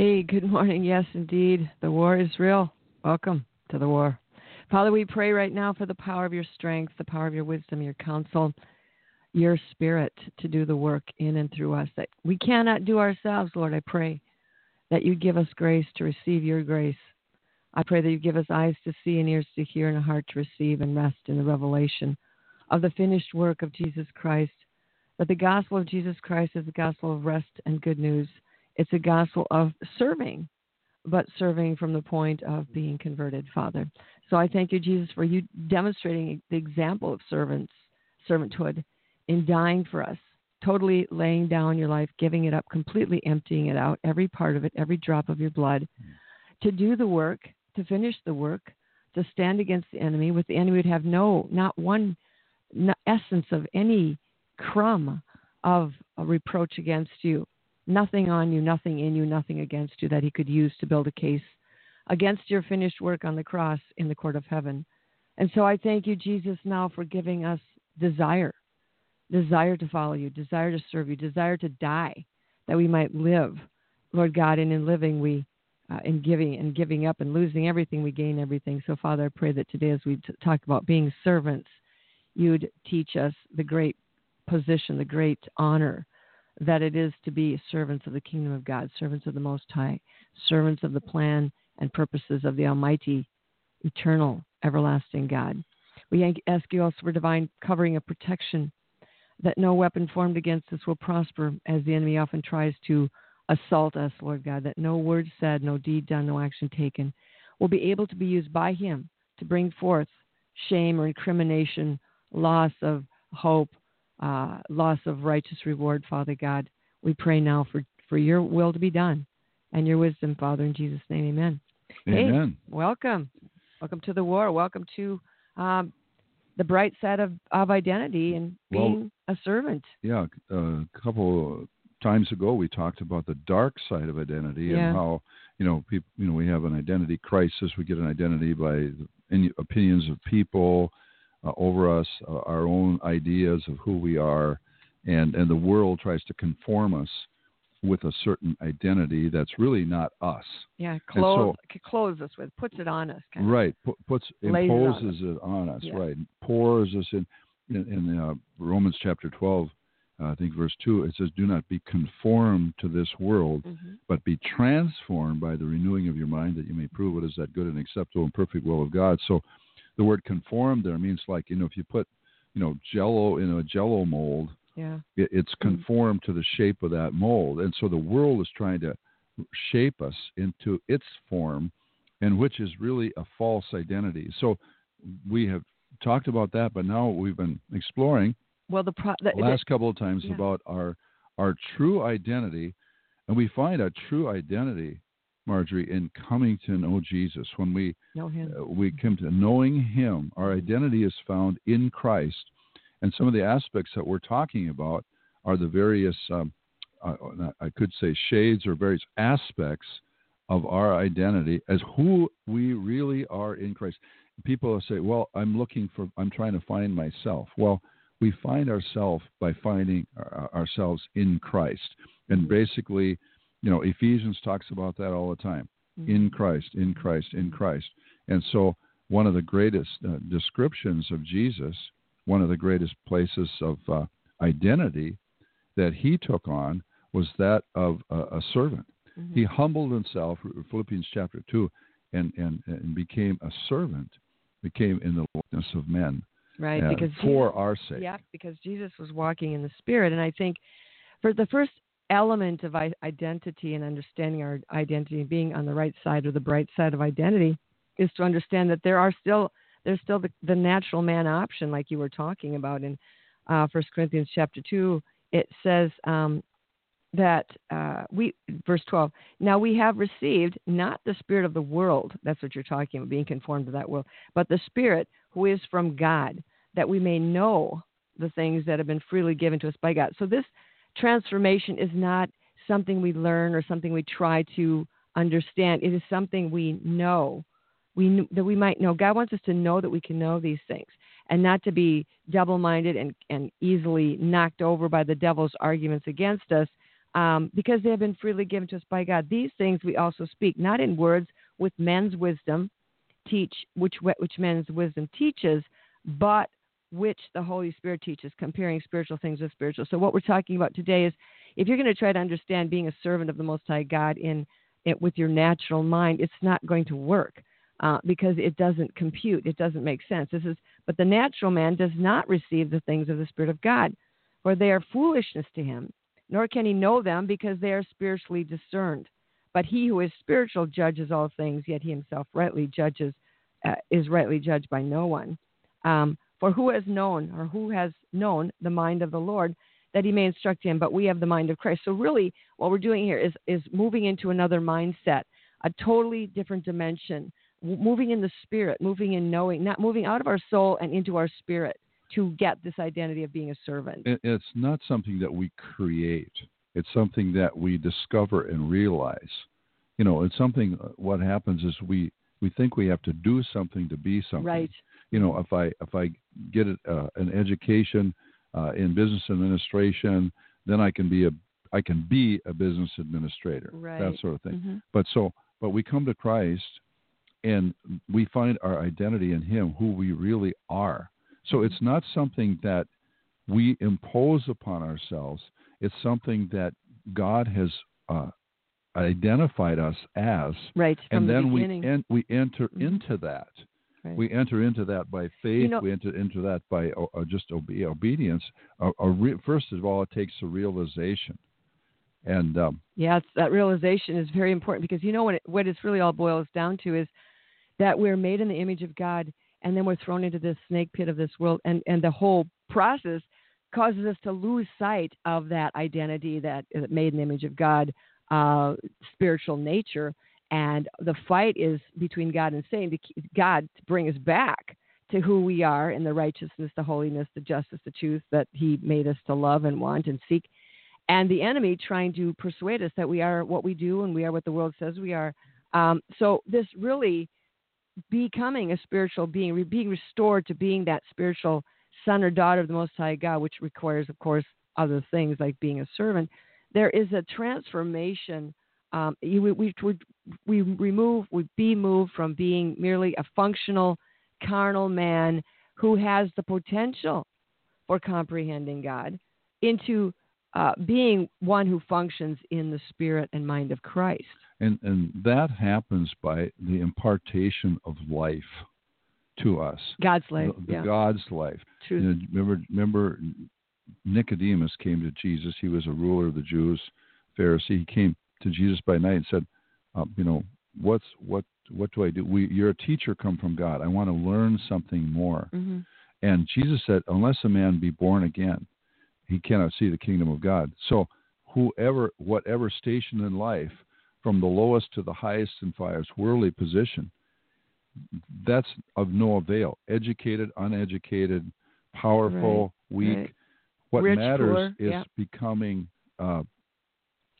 Hey, good morning. Yes, indeed. The war is real. Welcome to the war. Father, we pray right now for the power of your strength, the power of your wisdom, your counsel, your spirit to do the work in and through us that we cannot do ourselves, Lord. I pray that you give us grace to receive your grace. I pray that you give us eyes to see and ears to hear and a heart to receive and rest in the revelation of the finished work of Jesus Christ. That the gospel of Jesus Christ is the gospel of rest and good news. It's a gospel of serving, but serving from the point of being converted, Father. So I thank you, Jesus, for you demonstrating the example of servants, servanthood in dying for us, totally laying down your life, giving it up, completely emptying it out, every part of it, every drop of your blood, to do the work, to finish the work, to stand against the enemy. With the enemy would have no, not one essence of any crumb of reproach against you. Nothing on you, nothing in you, nothing against you that he could use to build a case against your finished work on the cross in the court of heaven. And so I thank you, Jesus, now for giving us desire desire to follow you, desire to serve you, desire to die that we might live. Lord God, and in living, we, uh, in giving and giving up and losing everything, we gain everything. So, Father, I pray that today, as we t- talk about being servants, you'd teach us the great position, the great honor that it is to be servants of the kingdom of God, servants of the Most High, servants of the plan and purposes of the Almighty, eternal, everlasting God. We ask you also for divine covering of protection, that no weapon formed against us will prosper, as the enemy often tries to assault us, Lord God, that no word said, no deed done, no action taken will be able to be used by him to bring forth shame or incrimination, loss of hope, uh, loss of righteous reward, Father God. We pray now for, for your will to be done and your wisdom, Father, in Jesus' name, amen. Amen. Hey, welcome. Welcome to the war. Welcome to um, the bright side of, of identity and being Well- a servant. Yeah, a couple times ago we talked about the dark side of identity Yeah. and how you know people you know we have an identity crisis. We get an identity by opinions of people uh, over us, uh, our own ideas of who we are, and and the world tries to conform us with a certain identity that's really not us. Yeah, so- clothes, clothes us with, puts it on us. Of. Right, pu- puts Lays it on imposes it on us. Yeah. Right, pours us in. In, in uh, Romans chapter twelve, uh, I think verse two, it says, "Do not be conformed to this world, Mhm. but be transformed by the renewing of your mind, that you may prove what is that good and acceptable and perfect will of God." So, the word conform there means like you know if you put you know Jello in a Jello mold, Yeah. it, it's Mm-hmm. conformed to the shape of that mold, and so the world is trying to shape us into its form, and which is really a false identity. So we have talked about that, but now we've been exploring Well, the, pro- the, the last couple of times yeah. about our our true identity, and we find our true identity, Marjorie, in coming to know Jesus. When we know him. uh, we come to knowing Him, our identity is found in Christ, and some of the aspects that we're talking about are the various, um, uh, I could say, shades or various aspects of our identity as who we really are in Christ. People say, "Well, I'm looking for, I'm trying to find myself." Well, we find ourselves by finding our, ourselves in Christ, and basically, you know, Ephesians talks about that all the time Mm-hmm. in Christ, in Christ, in Christ. And so, one of the greatest uh, descriptions of Jesus, one of the greatest places of uh, identity that he took on was that of uh, a servant. Mhm. He humbled himself, Philippians chapter 2, and, and, and became a servant, became in the likeness of men Right, uh, because for Jesus, our sake. yeah, because Jesus was walking in the Spirit, and I think for the first element of identity and understanding our identity, and being on the right side or the bright side of identity, is to understand that there are still there's still the, the natural man option, like you were talking about in uh, First Corinthians chapter two. It says um, that uh, we verse 12 now we have received not the spirit of the world that's what you're talking about being conformed to that world but the spirit who is from god that we may know the things that have been freely given to us by god so this transformation is not something we learn or something we try to understand. It is something we know. We that we might know. God wants us to know that we can know these things and not to be double minded and, and easily knocked over by the devil's arguments against us um, because they have been freely given to us by God. These things we also speak, not in words with men's wisdom, teach which which men's wisdom teaches, but which the Holy Spirit teaches, comparing spiritual things with spiritual. So what we're talking about today is if you're going to try to understand being a servant of the Most High God in it with your natural mind, it's not going to work. Uh, because it doesn't compute, it doesn't make sense. This is, but the natural man does not receive the things of the Spirit of God, for they are foolishness to him nor can he know them because they are spiritually discerned. But he who is spiritual judges all things, yet he himself rightly judges, uh, is rightly judged by no one. Um, for who has known, or who has known the mind of the Lord, that he may instruct him? But we have the mind of Christ. So really, what we're doing here is is moving into another mindset, a totally different dimension, moving in the spirit, moving in knowing, not moving out of our soul and into our spirit to get this identity of being a servant. It's not something that we create. It's something that we discover and realize. You know, it's something. Uh, what happens is we we think we have to do something to be something. Right. You know, if I if I get uh, an education uh, in business administration, then I can be a I can be a business administrator. Right. That sort of thing. Mm-hmm. But so, but we come to Christ, and we find our identity in Him, who we really are. So it's not something that we impose upon ourselves. It's something that God has uh, identified us as, right? and the then we en- we enter mm-hmm. into that. Right. We enter into that by faith. You know, we enter into that by uh, just obe- obedience. Uh, re- first of all, it takes a realization, and um, yeah, that realization is very important because you know what it, what it's really all boils down to is that we're made in the image of God and then we're thrown into this snake pit of this world and and the whole process causes us to lose sight of that identity that made in the image of god uh, spiritual nature and the fight is between god and satan to god to bring us back to who we are in the righteousness the holiness the justice the truth that he made us to love and want and seek and the enemy trying to persuade us that we are what we do and we are what the world says we are um, so this really becoming a spiritual being, being restored to being that spiritual son or daughter of the Most High God, which requires, of course, other things like being a servant. There is a transformation. Um, we, we, we remove, we be moved from being merely a functional, carnal man who has the potential for comprehending God into uh, being one who functions in the spirit and mind of Christ. And, and that happens by the impartation of life to us. God's life. The, the yeah. God's life. Truth. You know, remember, remember, Nicodemus came to Jesus. He was a ruler of the Jews, Pharisee. He came to Jesus by night and said, uh, "You know, what's what? What do I do? We, you're a teacher come from God. I want to learn something more." Mm-hmm. And Jesus said, "Unless a man be born again, he cannot see the kingdom of God." So, whoever, whatever station in life from the lowest to the highest in fire's worldly position, that's of no avail. Educated, uneducated, powerful, right, weak. Right. What Rich, matters poor, is yeah. becoming uh,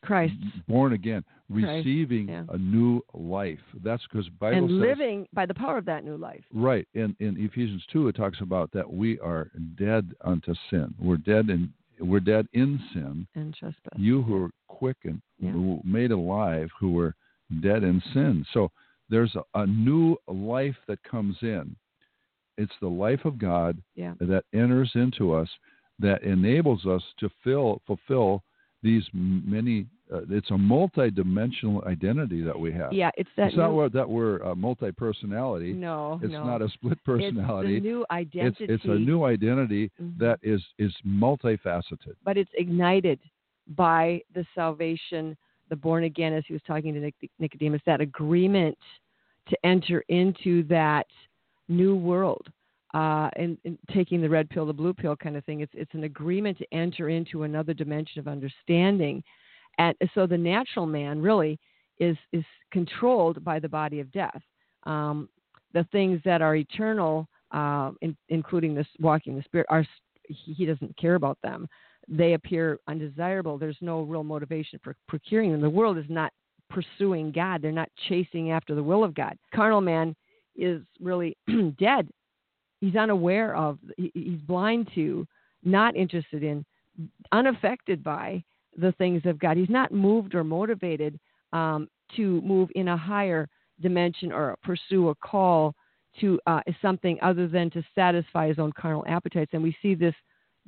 Christ born again, Christ, receiving yeah. a new life. That's because Bible and says living by the power of that new life. right in in Ephesians two. It talks about that we are dead unto sin. We're dead in we're dead in sin. And trespass. You who are quickened, Yeah. who made alive, who were dead in sin. So there's a, a new life that comes in. It's the life of God Yeah. that enters into us that enables us to fill, fulfill these many. Uh, it's a multi-dimensional identity that we have. Yeah, it's that it's not new, what- that we're uh, multi-personality. no, it's no. not a split personality. It's a new identity. it's a new identity Mhm. that is is multifaceted. but it's ignited by the salvation, the born again, as he was talking to Nic- Nicodemus, that agreement to enter into that new world. Uh, and, and taking the red pill, the blue pill kind of thing. It's it's an agreement to enter into another dimension of understanding, and so the natural man really is is controlled by the body of death. Um, the things that are eternal, uh, in, including this walking the spirit, are he, doesn't care about them. They appear undesirable. There's no real motivation for procuring them. The world is not pursuing God. They're not chasing after the will of God. Carnal man is really dead. He's unaware of. He's blind to, not interested in, unaffected by the things of God. He's not moved or motivated um, to move in a higher dimension or pursue a call to uh, something other than to satisfy his own carnal appetites. And we see this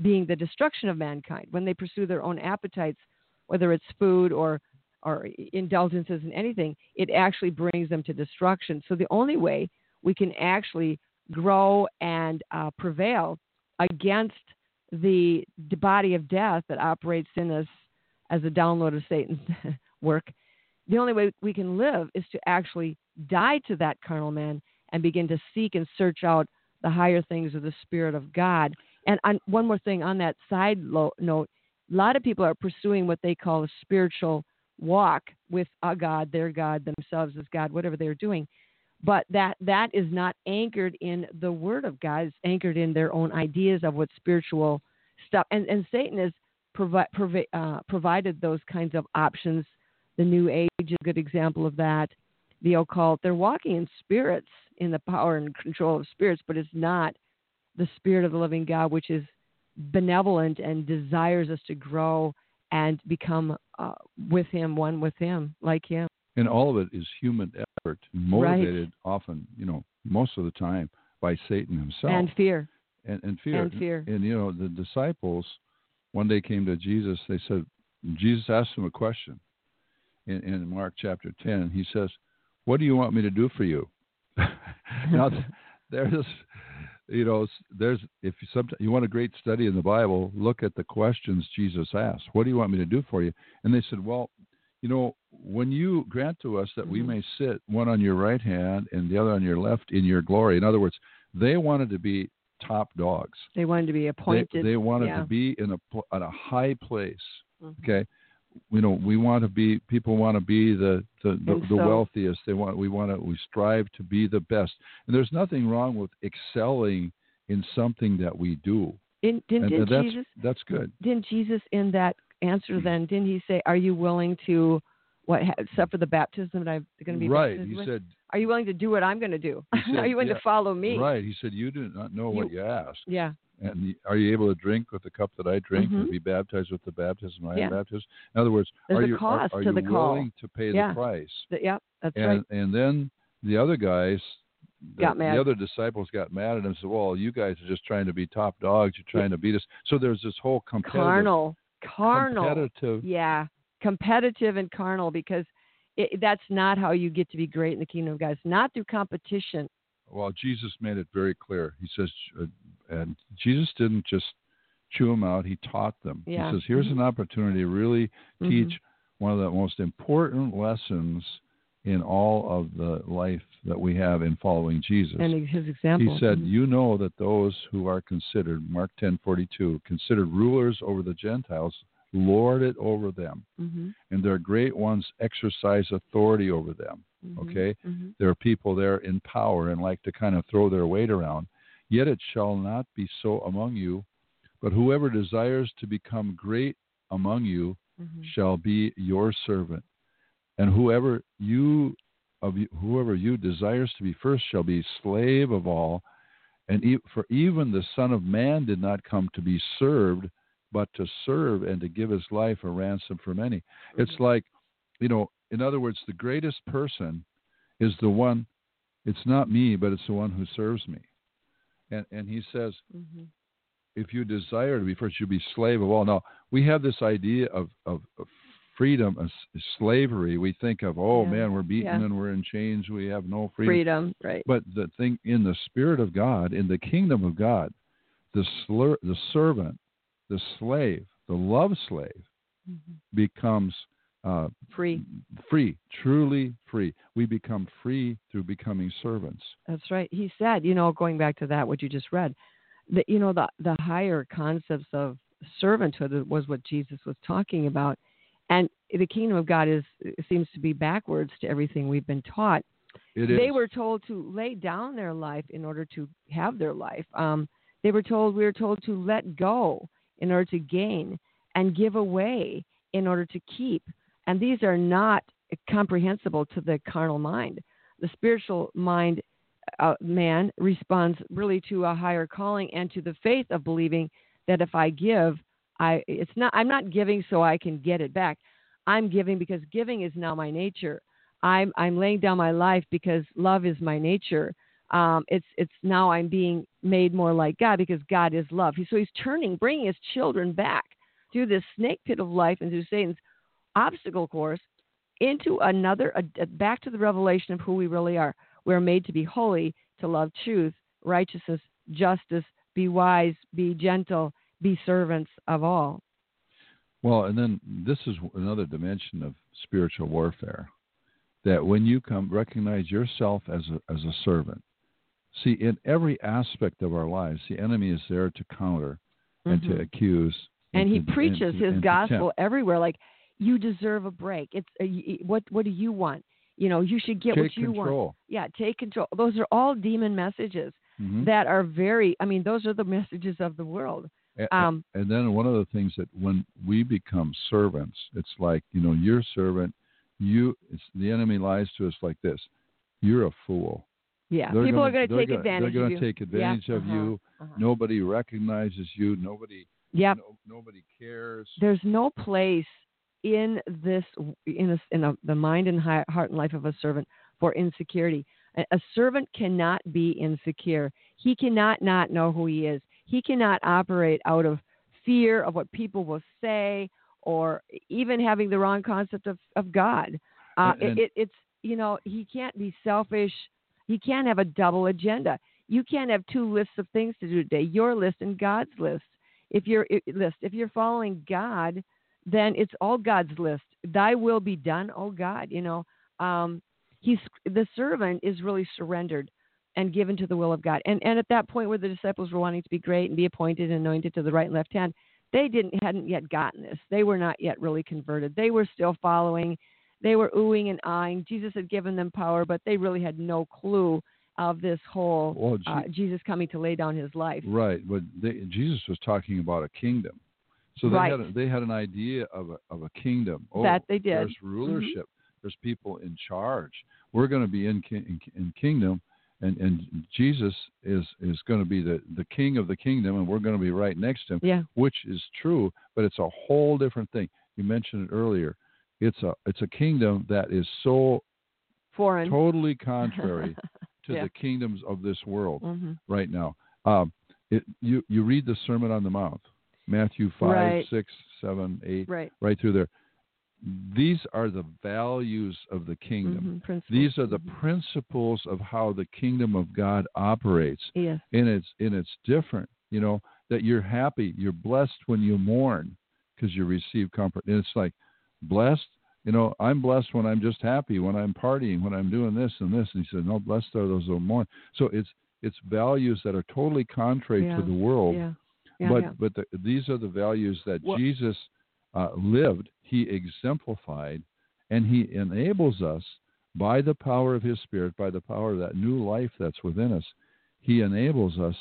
being the destruction of mankind when they pursue their own appetites, whether it's food or or indulgences in anything, it actually brings them to destruction. So the only way we can actually grow and uh, prevail against the, body of death that operates in us as a download of Satan's work, the only way we can live is to actually die to that carnal man and begin to seek and search out the higher things of the Spirit of God. And on, one more thing on that side lo- note, a lot of people are pursuing what they call a spiritual walk with a God, their God, themselves as God, whatever they're doing. But that that is not anchored in the Word of God. It's anchored in their own ideas of what spiritual stuff. And and Satan has provi- provi- uh, provided those kinds of options. The New Age is a good example of that. The occult. They're walking in spirits, in the power and control of spirits, but it's not the Spirit of the living God, which is benevolent and desires us to grow and become uh, with Him, one with Him, like Him. And all of it is human effort, motivated often, you know, most of the time by Satan himself. And fear. and, and fear. and fear. And you know, the disciples one day came to Jesus. They said, Jesus asked them a question in, in Mark chapter ten. He says, "What do you want me to do for you?" now, there's, you know, there's if you some you want a great study in the Bible, look at the questions Jesus asked. What do you want me to do for you? And they said, well. You know, when you grant to us that we Mhm. may sit one on your right hand and the other on your left in your glory. In other words, they wanted to be top dogs. They wanted to be They, appointed. they wanted yeah. to be in a at a high place. Mhm. Okay, you know we want to be. People want to be the the, the, And the wealthiest. They want. We want to. We strive to be the best. And there's nothing wrong with excelling in something that we do. In, didn't, and didn't that's Jesus that's good. didn't Jesus in that answer then didn't he say, "Are you willing to what suffer the baptism that I'm going to be right. He with? said. Are you willing to do what I'm going to do? He Are you willing yeah, to follow me? Right. He said, "You do not know what You- you ask." Yeah. And are you able to drink with the cup that I drink Mhm. and be baptized with the baptism I Yeah. am baptized? In other words, There's are you are- cost are, to you the call. willing to pay Yeah. the price? Th- yep. That's and right. and then the other guys the, Got mad. the other disciples got mad at him and said well you guys are just trying to be top dogs you're trying to beat us so there's this whole competitive Carnal. Carnal. competitive Yeah, competitive and carnal because it, that's not how you get to be great in the kingdom of God. It's not through competition. well jesus made it very clear he says uh, and jesus didn't just chew them out he taught them Yeah. he says here's Mhm. an opportunity to really Mhm. teach one of the most important lessons in all of the life that we have in following jesus And his example. He said, Mhm. "You know that those who are considered Mark ten forty two considered rulers over the Gentiles lord it over them, Mhm. and their great ones exercise authority over them." Mhm. Okay, Mhm. there are people there in power and like to kind of throw their weight around. Yet it shall not be so among you, but whoever desires to become great among you Mhm. shall be your servant, and whoever you of you, whoever you desires to be first shall be slave of all. And e- for even the Son of Man did not come to be served, but to serve and to give his life a ransom for many. It's like, you know, in other words, the greatest person is the one. It's not me, but it's the one who serves me. And and he says, Mhm. if you desire to be first, you'll be slave of all. Now we have this idea of of, of freedom, slavery. We think of, oh Yeah. man, we're beaten Yeah. and we're in chains. We have no freedom. Freedom. Right. But the thing in the spirit of God, in the kingdom of God, the slur, the servant, the slave, the love slave Mhm. becomes uh, Free. free, truly free. We become free through becoming servants. That's right. He said, you know, going back to that, what you just read, that you know the the higher concepts of servanthood was what Jesus was talking about, And the kingdom of God is seems to be backwards to everything we've been taught. They were told to lay down their life in order to have their life. Um, they were told we were told to let go in order to gain and give away in order to keep. And these are not comprehensible to the carnal mind. The spiritual mind uh, man responds really to a higher calling and to the faith of believing that if I give, I it's not I'm not giving so I can get it back. I'm giving because giving is now my nature. I'm I'm laying down my life because love is my nature. Um, it's it's now I'm being made more like God because God is love. He, So He's turning, bringing His children back through this snake pit of life and through Satan's obstacle course into another a, back to the revelation of who we really are. We're made to be holy, to love truth, righteousness, justice, be wise, be gentle, be servants of all. Well, and then this is another dimension of spiritual warfare. That when you come recognize yourself as a, as a servant. See, in every aspect of our lives, the enemy is there to counter and Mhm. to accuse. and he to- preaches to- his and gospel everywhere like you deserve a break it's uh, what what do you want you know you should get Take what you want yeah take control those are all demon messages Mhm. that are very i mean those are the messages of the world A- a- um and then one of the things that when we become servants, it's like you know you're servant. You, it's, the enemy lies to us like this: you're a fool. yeah They're people gonna- are going to take gonna- advantage They're going to take advantage yeah. of uh-huh. you. uh-huh. Nobody recognizes you. Nobody. yep No, nobody cares. there's no place in this in a, in a, the mind and heart and life of a servant for insecurity a, a servant cannot be insecure he cannot not know who he is he cannot operate out of fear of what people will say or even having the wrong concept of, of god. Uh, And- it, it's you know he can't be selfish. He can't have a double agenda. You can't have two lists of things to do today your list and god's list. If you're list if you're following god then it's all god's list. Thy will be done oh god you know. Um he's the servant is really surrendered and given to the will of god and and at that point where the disciples were wanting to be great and be appointed and anointed to the right and left hand they didn't hadn't yet gotten this they were not yet really converted they were still following they were oohing and eyeing jesus had given them power but they really had no clue of this whole Well, Je- uh, jesus coming to lay down his life Right, but they, Jesus was talking about a kingdom, so they Right. had a, they had an idea of a of a kingdom. Oh, That they did. Mm-hmm. There's rulership. There's people in charge. We're going to be in, in in kingdom, and and Jesus is is going to be the the king of the kingdom, and we're going to be right next to him, yeah which is true. But it's a whole different thing. You mentioned it earlier. It's a it's a kingdom that is so foreign totally contrary to Yeah. the kingdoms of this world hmm right now. Um, it, you you read the Sermon on the Mount, Matthew five, Right. six, seven, eight, right right through there. These are the values of the kingdom. Mhm. These are the Mhm. principles of how the kingdom of God operates, yes and it's and it's different. You know that you're happy, you're blessed when you mourn because you receive comfort. And it's like blessed. You know, I'm blessed when I'm just happy, when I'm partying, when I'm doing this and this. And he said, No, blessed are those who mourn. So it's it's values that are totally contrary Yeah. to the world yeah yeah, but yeah. but the, these are the values that Well- Jesus uh, lived. He exemplified, and he enables us by the power of His Spirit, by the power of that new life that's within us. He enables us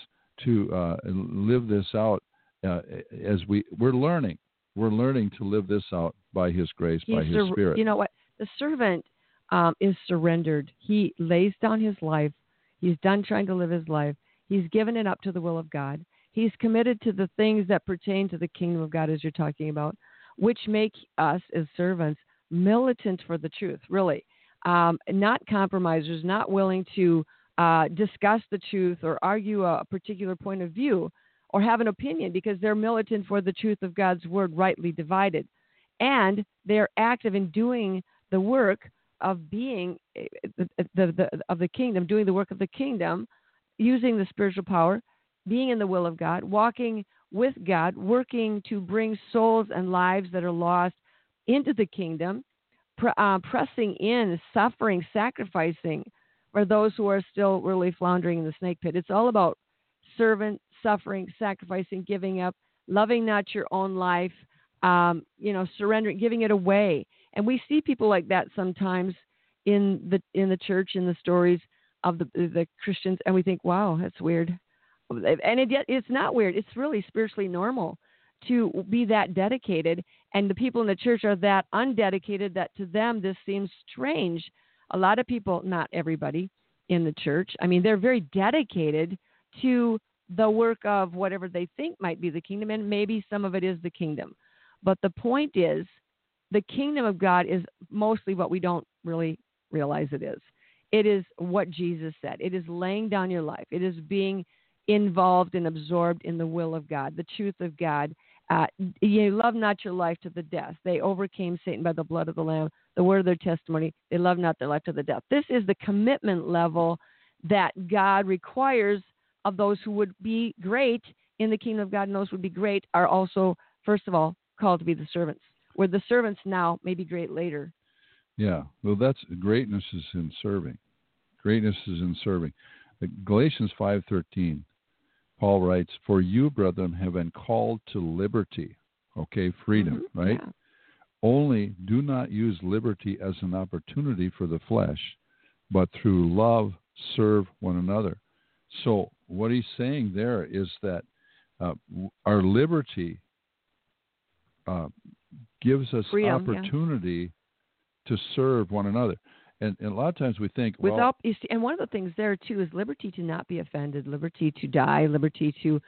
to uh, live this out uh, as we we're learning. We're learning to live this out by His grace, by His sur- Spirit. You know what? The servant um, is surrendered. He lays down his life. He's done trying to live his life. He's given it up to the will of God. He's committed to the things that pertain to the kingdom of God, as you're talking about, which make us as servants militant for the truth, really. Um, not compromisers, not willing to uh, discuss the truth or argue a particular point of view or have an opinion because they're militant for the truth of God's word rightly divided and they're active in doing the work of being eh, the, the, the of the kingdom, doing the work of the kingdom, using the spiritual power, being in the will of God, walking with God, working to bring souls and lives that are lost into the kingdom, uh, pressing in, suffering, sacrificing for those who are still really floundering in the snake pit. It's all about servant, suffering, sacrificing, giving up, loving not your own life, um, you know, surrendering, giving it away. And we see people like that sometimes in the in the church in the stories of the the Christians, and we think, wow, that's weird. And it, it's not weird. It's really spiritually normal to be that dedicated, and the people in the church are that undedicated that to them this seems strange. A lot of people, not everybody in the church, I mean, they're very dedicated to the work of whatever they think might be the kingdom, and maybe some of it is the kingdom. But the point is, the kingdom of God is mostly what we don't really realize it is. It is what Jesus said. It is laying down your life. It is being involved and absorbed in the will of God, the truth of God. Uh, you love not your life to the death. They overcame Satan by the blood of the Lamb, the word of their testimony. They love not their life to the death. This is the commitment level that God requires of those who would be great in the kingdom of God, and those who would be great are also, first of all, called to be the servants. Where the servants now may be great later. Yeah, well, that's greatness is in serving. Greatness is in serving. Galatians five thirteen, Paul writes, "For you, brethren, have been called to liberty." Okay, freedom, mm-hmm. right? Yeah. Only do not use liberty as an opportunity for the flesh, but through love serve one another. So what he's saying there is that uh, our liberty uh, gives us Freedom, opportunity yeah. to serve one another. And, and, a lot of times we think, well, without and one of the things there too is liberty to not be offended, liberty to die, liberty to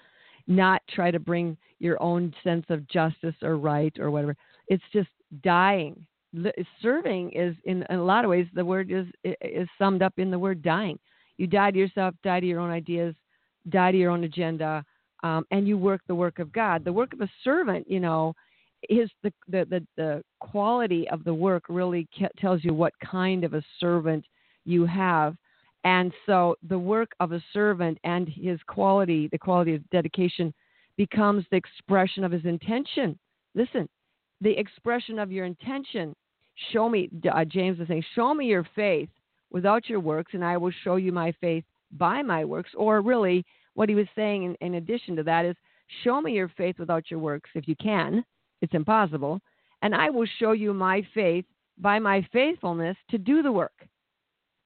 not try to bring your own sense of justice or right or whatever. It's just dying. Serving is in, in a lot of ways the word is is summed up in the word dying. You die to yourself, die to your own ideas, die to your own agenda, um, and you work the work of God. The work of a servant, you know, is the the the, the quality of the work really tells you what kind of a servant you have. And so the work of a servant and his quality, the quality of dedication, becomes the expression of his intention. Listen, the expression of your intention. Show me, uh, James is saying, show me your faith without your works, and I will show you my faith by my works. Or really, what he was saying in, in addition to that is, show me your faith without your works if you can. It's impossible. And I will show you my faith by my faithfulness to do the work,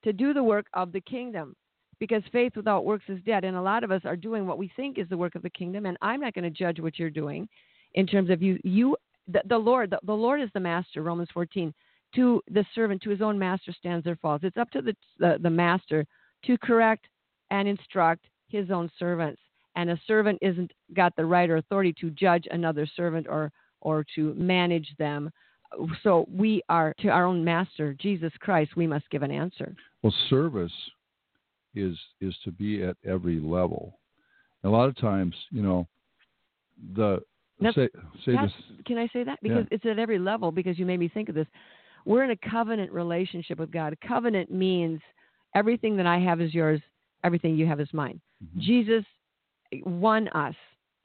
to do the work of the kingdom. Because faith without works is dead. And a lot of us are doing what we think is the work of the kingdom. And I'm not going to judge what you're doing in terms of you. You, the, the Lord, the, the Lord is the master. Romans 14 to the servant, to his own master stands or falls. It's up to the, the, the master to correct and instruct his own servants. And a servant isn't got the right or authority to judge another servant or, or to manage them. So we are to our own master, Jesus Christ, we must give an answer. Well, service is is to be at every level. A lot of times, you know, the say, say this. Can I say that? Because yeah. it's at every level. Because you made me think of this. We're in a covenant relationship with God. Covenant means everything that I have is yours, everything you have is mine. Mm-hmm. Jesus won us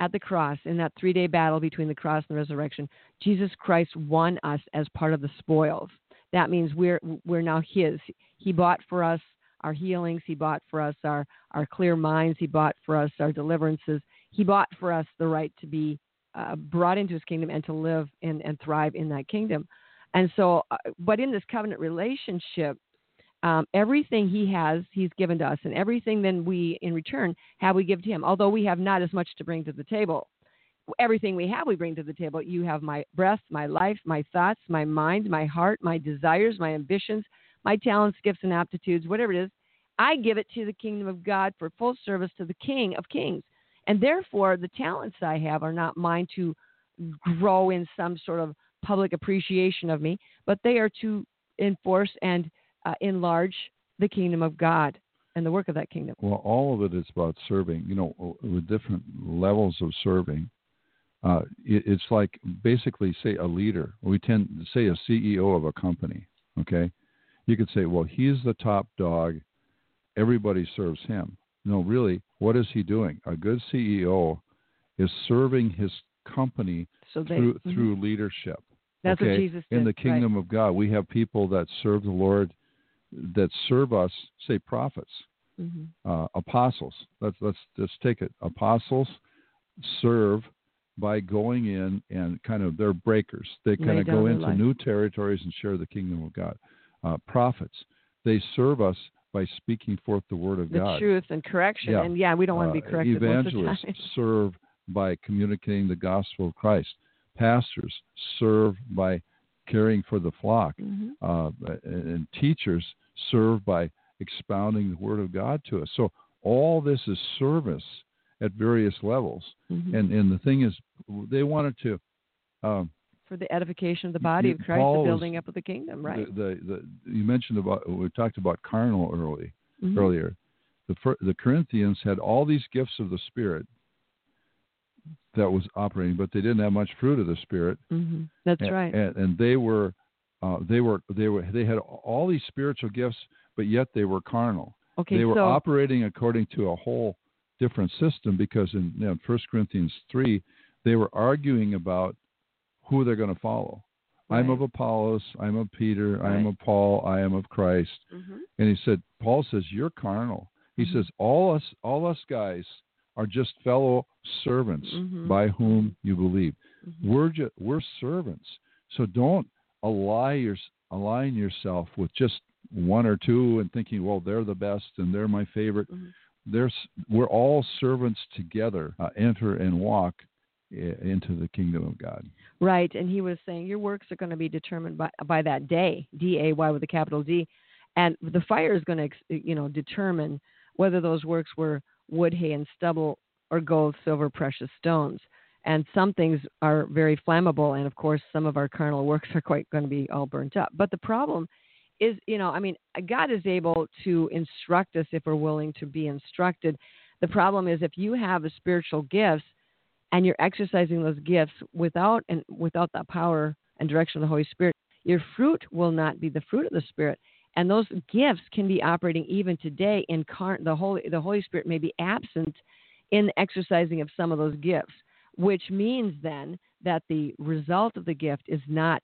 at the cross in that three day battle between the cross and the resurrection. Jesus Christ won us as part of the spoils. That means we're we're now His. He bought for us our healings. He bought for us our our clear minds. He bought for us our deliverances. He bought for us the right to be uh, brought into His kingdom and to live and, and thrive in that kingdom. And so, uh, but in this covenant relationship, um, everything he has, he's given to us, and everything then we, in return, have we give to him. Although we have not as much to bring to the table, everything we have, we bring to the table. You have my breath, my life, my thoughts, my mind, my heart, my desires, my ambitions, my talents, gifts, and aptitudes, whatever it is. I give it to the kingdom of God for full service to the King of Kings. And therefore, the talents I have are not mine to grow in some sort of public appreciation of me, but they are to enforce and uh, enlarge the kingdom of God and the work of that kingdom. Well, all of it is about serving. You know, with different levels of serving. Uh, it, it's like basically, say, a leader. We tend to say a CEO of a company. Okay, you could say, well, he's the top dog. Everybody serves him. No, really, what is he doing? A good CEO is serving his company so they, through mm-hmm. through leadership. That's okay? what Jesus did. In the kingdom right. of God, we have people that serve the Lord, that serve us, say prophets, mm-hmm. uh, apostles. Let's let's just take it. Apostles serve by going in and kind of they're breakers. They Lay kind of go into life. new territories and share the kingdom of God. Uh, prophets, they serve us by speaking forth the word of God. the God. truth and correction. Yeah. And yeah, we don't want to be Uh, corrected the evangelists serve by communicating the gospel of Christ. Pastors serve by caring for the flock. Mhm. Uh, and teachers serve by expounding the word of God to us. So all this is service at various levels. Mhm. And and the thing is, they wanted to. Um, for the edification of the body of Christ, Paul the building up of the kingdom, right? The, the, the you mentioned about we talked about carnal early Mhm. earlier. The the Corinthians had all these gifts of the Spirit that was operating, but they didn't have much fruit of the Spirit. Mhm. That's and, right. And, and they were uh, they were they were they had all these spiritual gifts, but yet they were carnal. okay, they were so operating according to a whole different system because in you know, 1 Corinthians 3, they were arguing about who they're going to follow. I'm of Apollos, I'm of Peter, I'm of Paul, I am of Christ. Mhm. And he said, Paul says, You're carnal. He Mhm. says, All us all us guys are just fellow servants Mhm. by whom you believe. Mhm. We're just we're servants. So don't ally your, align yourself with just one or two and thinking, well, they're the best and they're my favorite. Mhm. There's we're all servants together. Uh, enter and walk into the kingdom of God. Right, and he was saying your works are going to be determined by by that day, D A Y with a capital D, and the fire is going to you know determine whether those works were wood, hay, and stubble, or gold, silver, precious stones. And some things are very flammable, and of course, some of our carnal works are quite going to be all burnt up. But the problem is, you know, I mean, God is able to instruct us if we're willing to be instructed. The problem is if you have spiritual gifts and you're exercising those gifts without and without the power and direction of the Holy Spirit, your fruit will not be the fruit of the Spirit. And those gifts can be operating even today in car- the Holy the Holy Spirit may be absent in exercising of some of those gifts, which means then that the result of the gift is not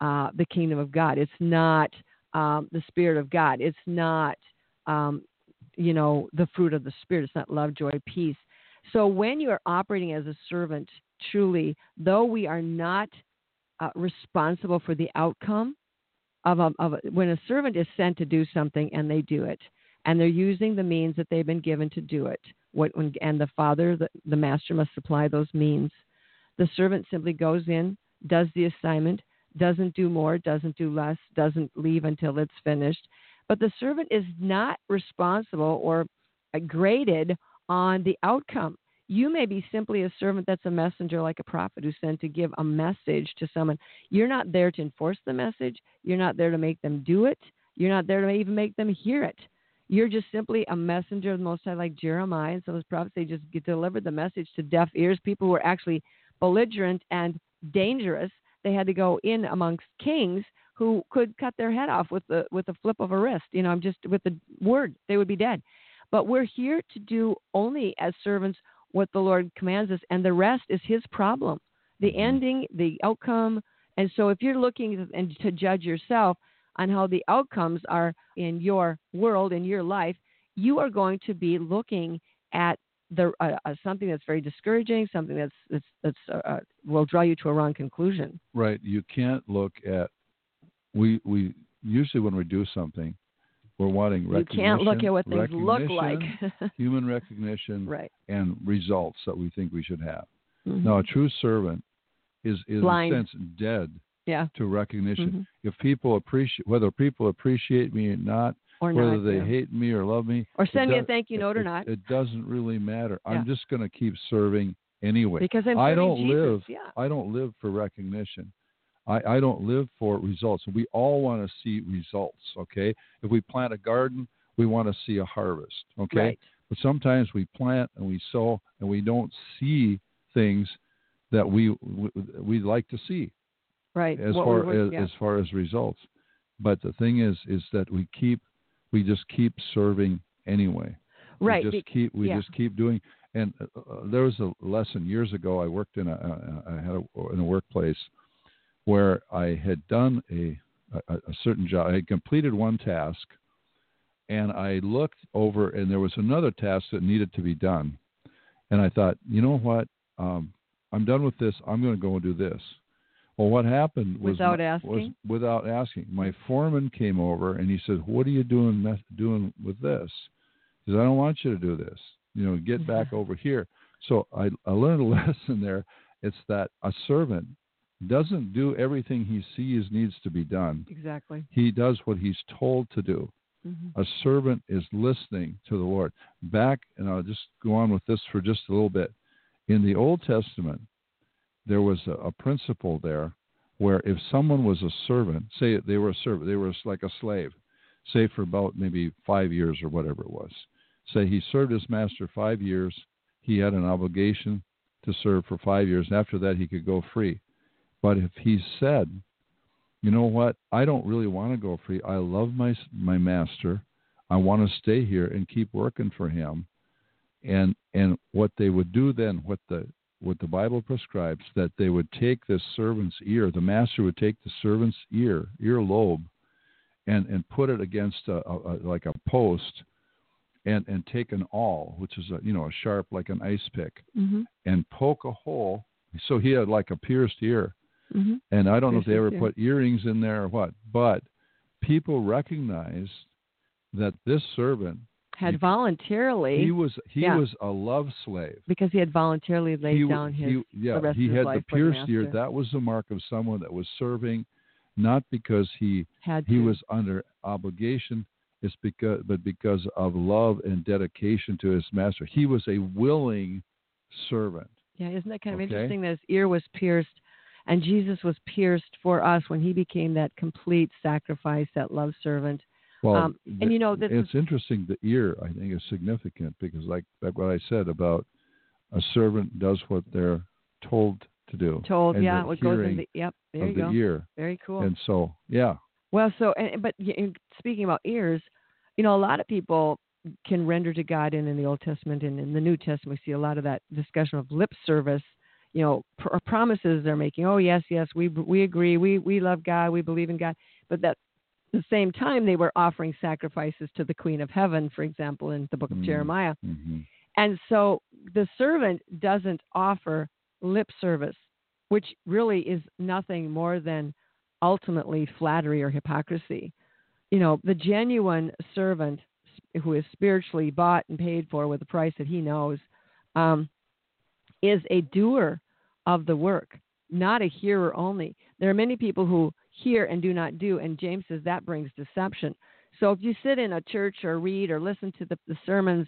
uh, the kingdom of God. It's not um, the Spirit of God. It's not um, you know the fruit of the Spirit. It's not love, joy, peace. So when you are operating as a servant, truly, though we are not uh, responsible for the outcome of, a, of a, when a servant is sent to do something and they do it, and they're using the means that they've been given to do it, what, when, and the father, the, the master, must supply those means. The servant simply goes in, does the assignment, doesn't do more, doesn't do less, doesn't leave until it's finished. But the servant is not responsible or graded on the outcome. You may be simply a servant that's a messenger, like a prophet who's sent to give a message to someone. You're not there to enforce the message. You're not there to make them do it. You're not there to even make them hear it. You're just simply a messenger of the Most High, like Jeremiah and some of those prophets. They just get delivered the message to deaf ears. People were actually belligerent and dangerous. They had to go in amongst kings who could cut their head off with the with the flip of a wrist. You know, I'm just with the word, they would be dead. But we're here to do only as servants what the Lord commands us, and the rest is His problem. The mm-hmm. ending, the outcome. And so, if you're looking and to judge yourself on how the outcomes are in your world, in your life, you are going to be looking at the uh, uh, something that's very discouraging, something that's that's, that's uh, uh, will draw you to a wrong conclusion. Right. You can't look at we we usually when we do something, we're wanting recognition. You can't look at what things look like. human recognition, right. and results that we think we should have. Mhm. Now, a true servant is, is Blind. in a sense dead yeah. to recognition. Mhm. If people appreciate whether people appreciate me or not, Or whether not. they yeah. hate me or love me, or it send me a thank you note or not. It doesn't really matter. Yeah. I'm just going to keep serving anyway. because I'm I don't Jesus. live- Yeah. I don't live for recognition. I, I don't live for results. We all want to see results, okay? If we plant a garden, we want to see a harvest, okay? Right. But sometimes we plant and we sow and we don't see things that we we, we like to see Right. as What we far as, yeah. as far as results. But the thing is is that we keep we just keep serving anyway. right. We be- just keep we yeah. just keep doing. And uh, uh, there was a lesson years ago. I worked in a, a I had a, in a workplace where I had done a, a a certain job. I had completed one task, and I looked over, and there was another task that needed to be done. And I thought, you know what? Um, I'm done with this. I'm going to go and do this. Well, what happened was Without my- asking? was without asking. My foreman came over and he said, "What are you doing doing with this?" He said, "I don't want you to do this. You know, get back over here." So I, I learned a lesson there. It's that a servant doesn't do everything he sees needs to be done. Exactly. He does what he's told to do. hmm A servant is listening to the Lord. Back, and I'll just go on with this for just a little bit. In the Old Testament, there was a, a principle there where if someone was a servant, say they were a servant, they were like a slave, say for about maybe five years or whatever it was. Say he served his master five years, he had an obligation to serve for five years, and after that he could go free. But if he said, you know what, I don't really want to go free. I love my my master. I want to stay here and keep working for him. And and what they would do then, what the what the Bible prescribes, that they would take this servant's ear, the master would take the servant's ear, earlobe, and and put it against a, a, like a post, and and take an awl, which is a you know a sharp like an ice pick, hmm and poke a hole. So he had like a pierced ear, hmm and I don't know if they ever ear. put earrings in there or what, but people recognized that this servant Had voluntarily he was he Yeah. was a love slave. because he had voluntarily laid he, down his he, yeah, he had life the for the pierced ear. That was the mark of someone that was serving, not because he had he to. was under obligation. It's because but because of love and dedication to his master. He was a willing servant. Yeah, isn't that kind of Okay. interesting that his ear was pierced and Jesus was pierced for us when he became that complete sacrifice, that love servant. Well, Um, and the- you know, this it's interesting. The ear, I think, is significant because, like, like what I said about a servant does what they're told to do. Told, and yeah, what goes in the yep, there you the go. ear. Very cool. And so, yeah, Well, so and but speaking about ears, you know, a lot of people can render to God, and in the Old Testament and in the New Testament, we see a lot of that discussion of lip service. You know, pr- promises they're making. Oh, yes, yes, we we agree, we we love God, we believe in God, but that at the same time they were offering sacrifices to the Queen of Heaven, for example, in the book of Mm. Jeremiah. hmm And so the servant doesn't offer lip service, which really is nothing more than ultimately flattery or hypocrisy. You know, the genuine servant who is spiritually bought and paid for with a price that he knows um, is a doer of the work, not a hearer only. There are many people who hear and do not do, and James says that brings deception. So if you sit in a church or read or listen to the, the sermons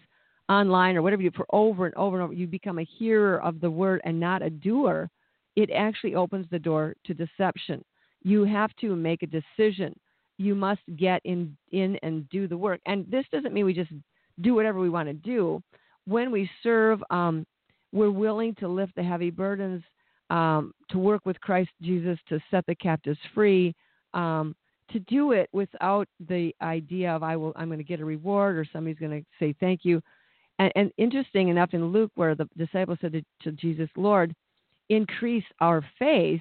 online or whatever you for over and over and over, you become a hearer of the word and not a doer. It actually opens the door to deception. You have to make a decision. You must get in in and do the work. And this doesn't mean we just do whatever we want to do. When we serve, um, we're willing to lift the heavy burdens, um, to work with Christ Jesus to set the captives free, um, to do it without the idea of I will I'm going to get a reward or somebody's going to say thank you. And, and interesting enough in Luke, where the disciples said to, to Jesus, Lord, increase our faith.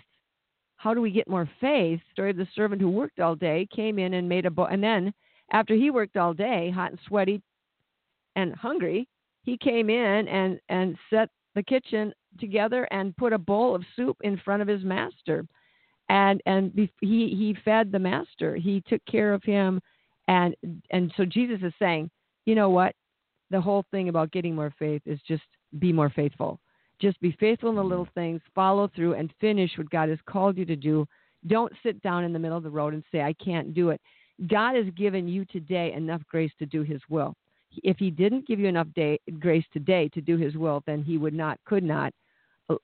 How do we get more faith? Story of the servant who worked all day came in and made a bowl, and then after he worked all day, hot and sweaty and hungry, he came in and and set the kitchen together and put a bowl of soup in front of his master, and and he he fed the master. He took care of him, and and so Jesus is saying, you know what? The whole thing about getting more faith is just be more faithful. Just be faithful in the little things, follow through, and finish what God has called you to do. Don't sit down in the middle of the road and say, I can't do it. God has given you today enough grace to do His will. If He didn't give you enough day, grace today to do His will, then He would not, could not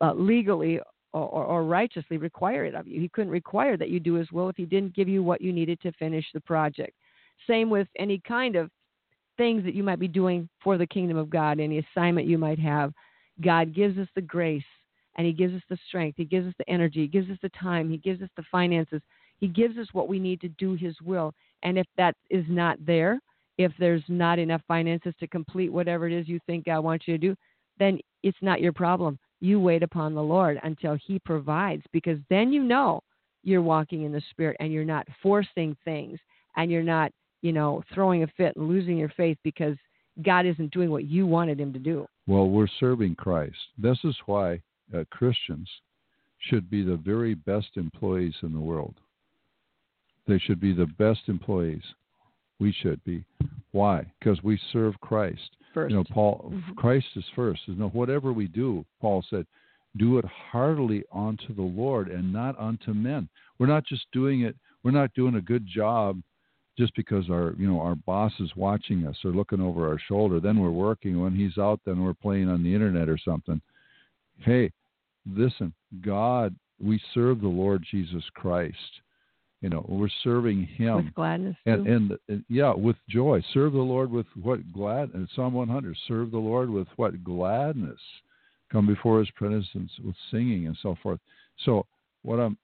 uh, legally or, or, or righteously require it of you. He couldn't require that you do His will if He didn't give you what you needed to finish the project. Same with any kind of things that you might be doing for the kingdom of God, any assignment you might have. God gives us the grace and He gives us the strength. He gives us the energy. He gives us the time. He gives us the finances. He gives us what we need to do His will. And if that is not there, if there's not enough finances to complete whatever it is you think God wants you to do, then it's not your problem. You wait upon the Lord until He provides because then you know you're walking in the Spirit and you're not forcing things and you're not, you know, throwing a fit and losing your faith because God isn't doing what you wanted Him to do. Well, we're serving Christ. This is why uh, Christians should be the very best employees in the world. They should be the best employees. We should be. Why? Because we serve Christ. First. You know, Paul, Christ is first. You know, whatever we do, Paul said, do it heartily unto the Lord and not unto men. We're not just doing it. We're not doing a good job just because our you know our boss is watching us or looking over our shoulder. Then we're working. When he's out, then we're playing on the internet or something. Hey, listen, God, we serve the Lord Jesus Christ. You know, we're serving Him with gladness. and, and and yeah, with joy. Serve the Lord with what glad. And Psalm 100. Serve the Lord with what gladness. Come before His presence with singing and so forth. So what I'm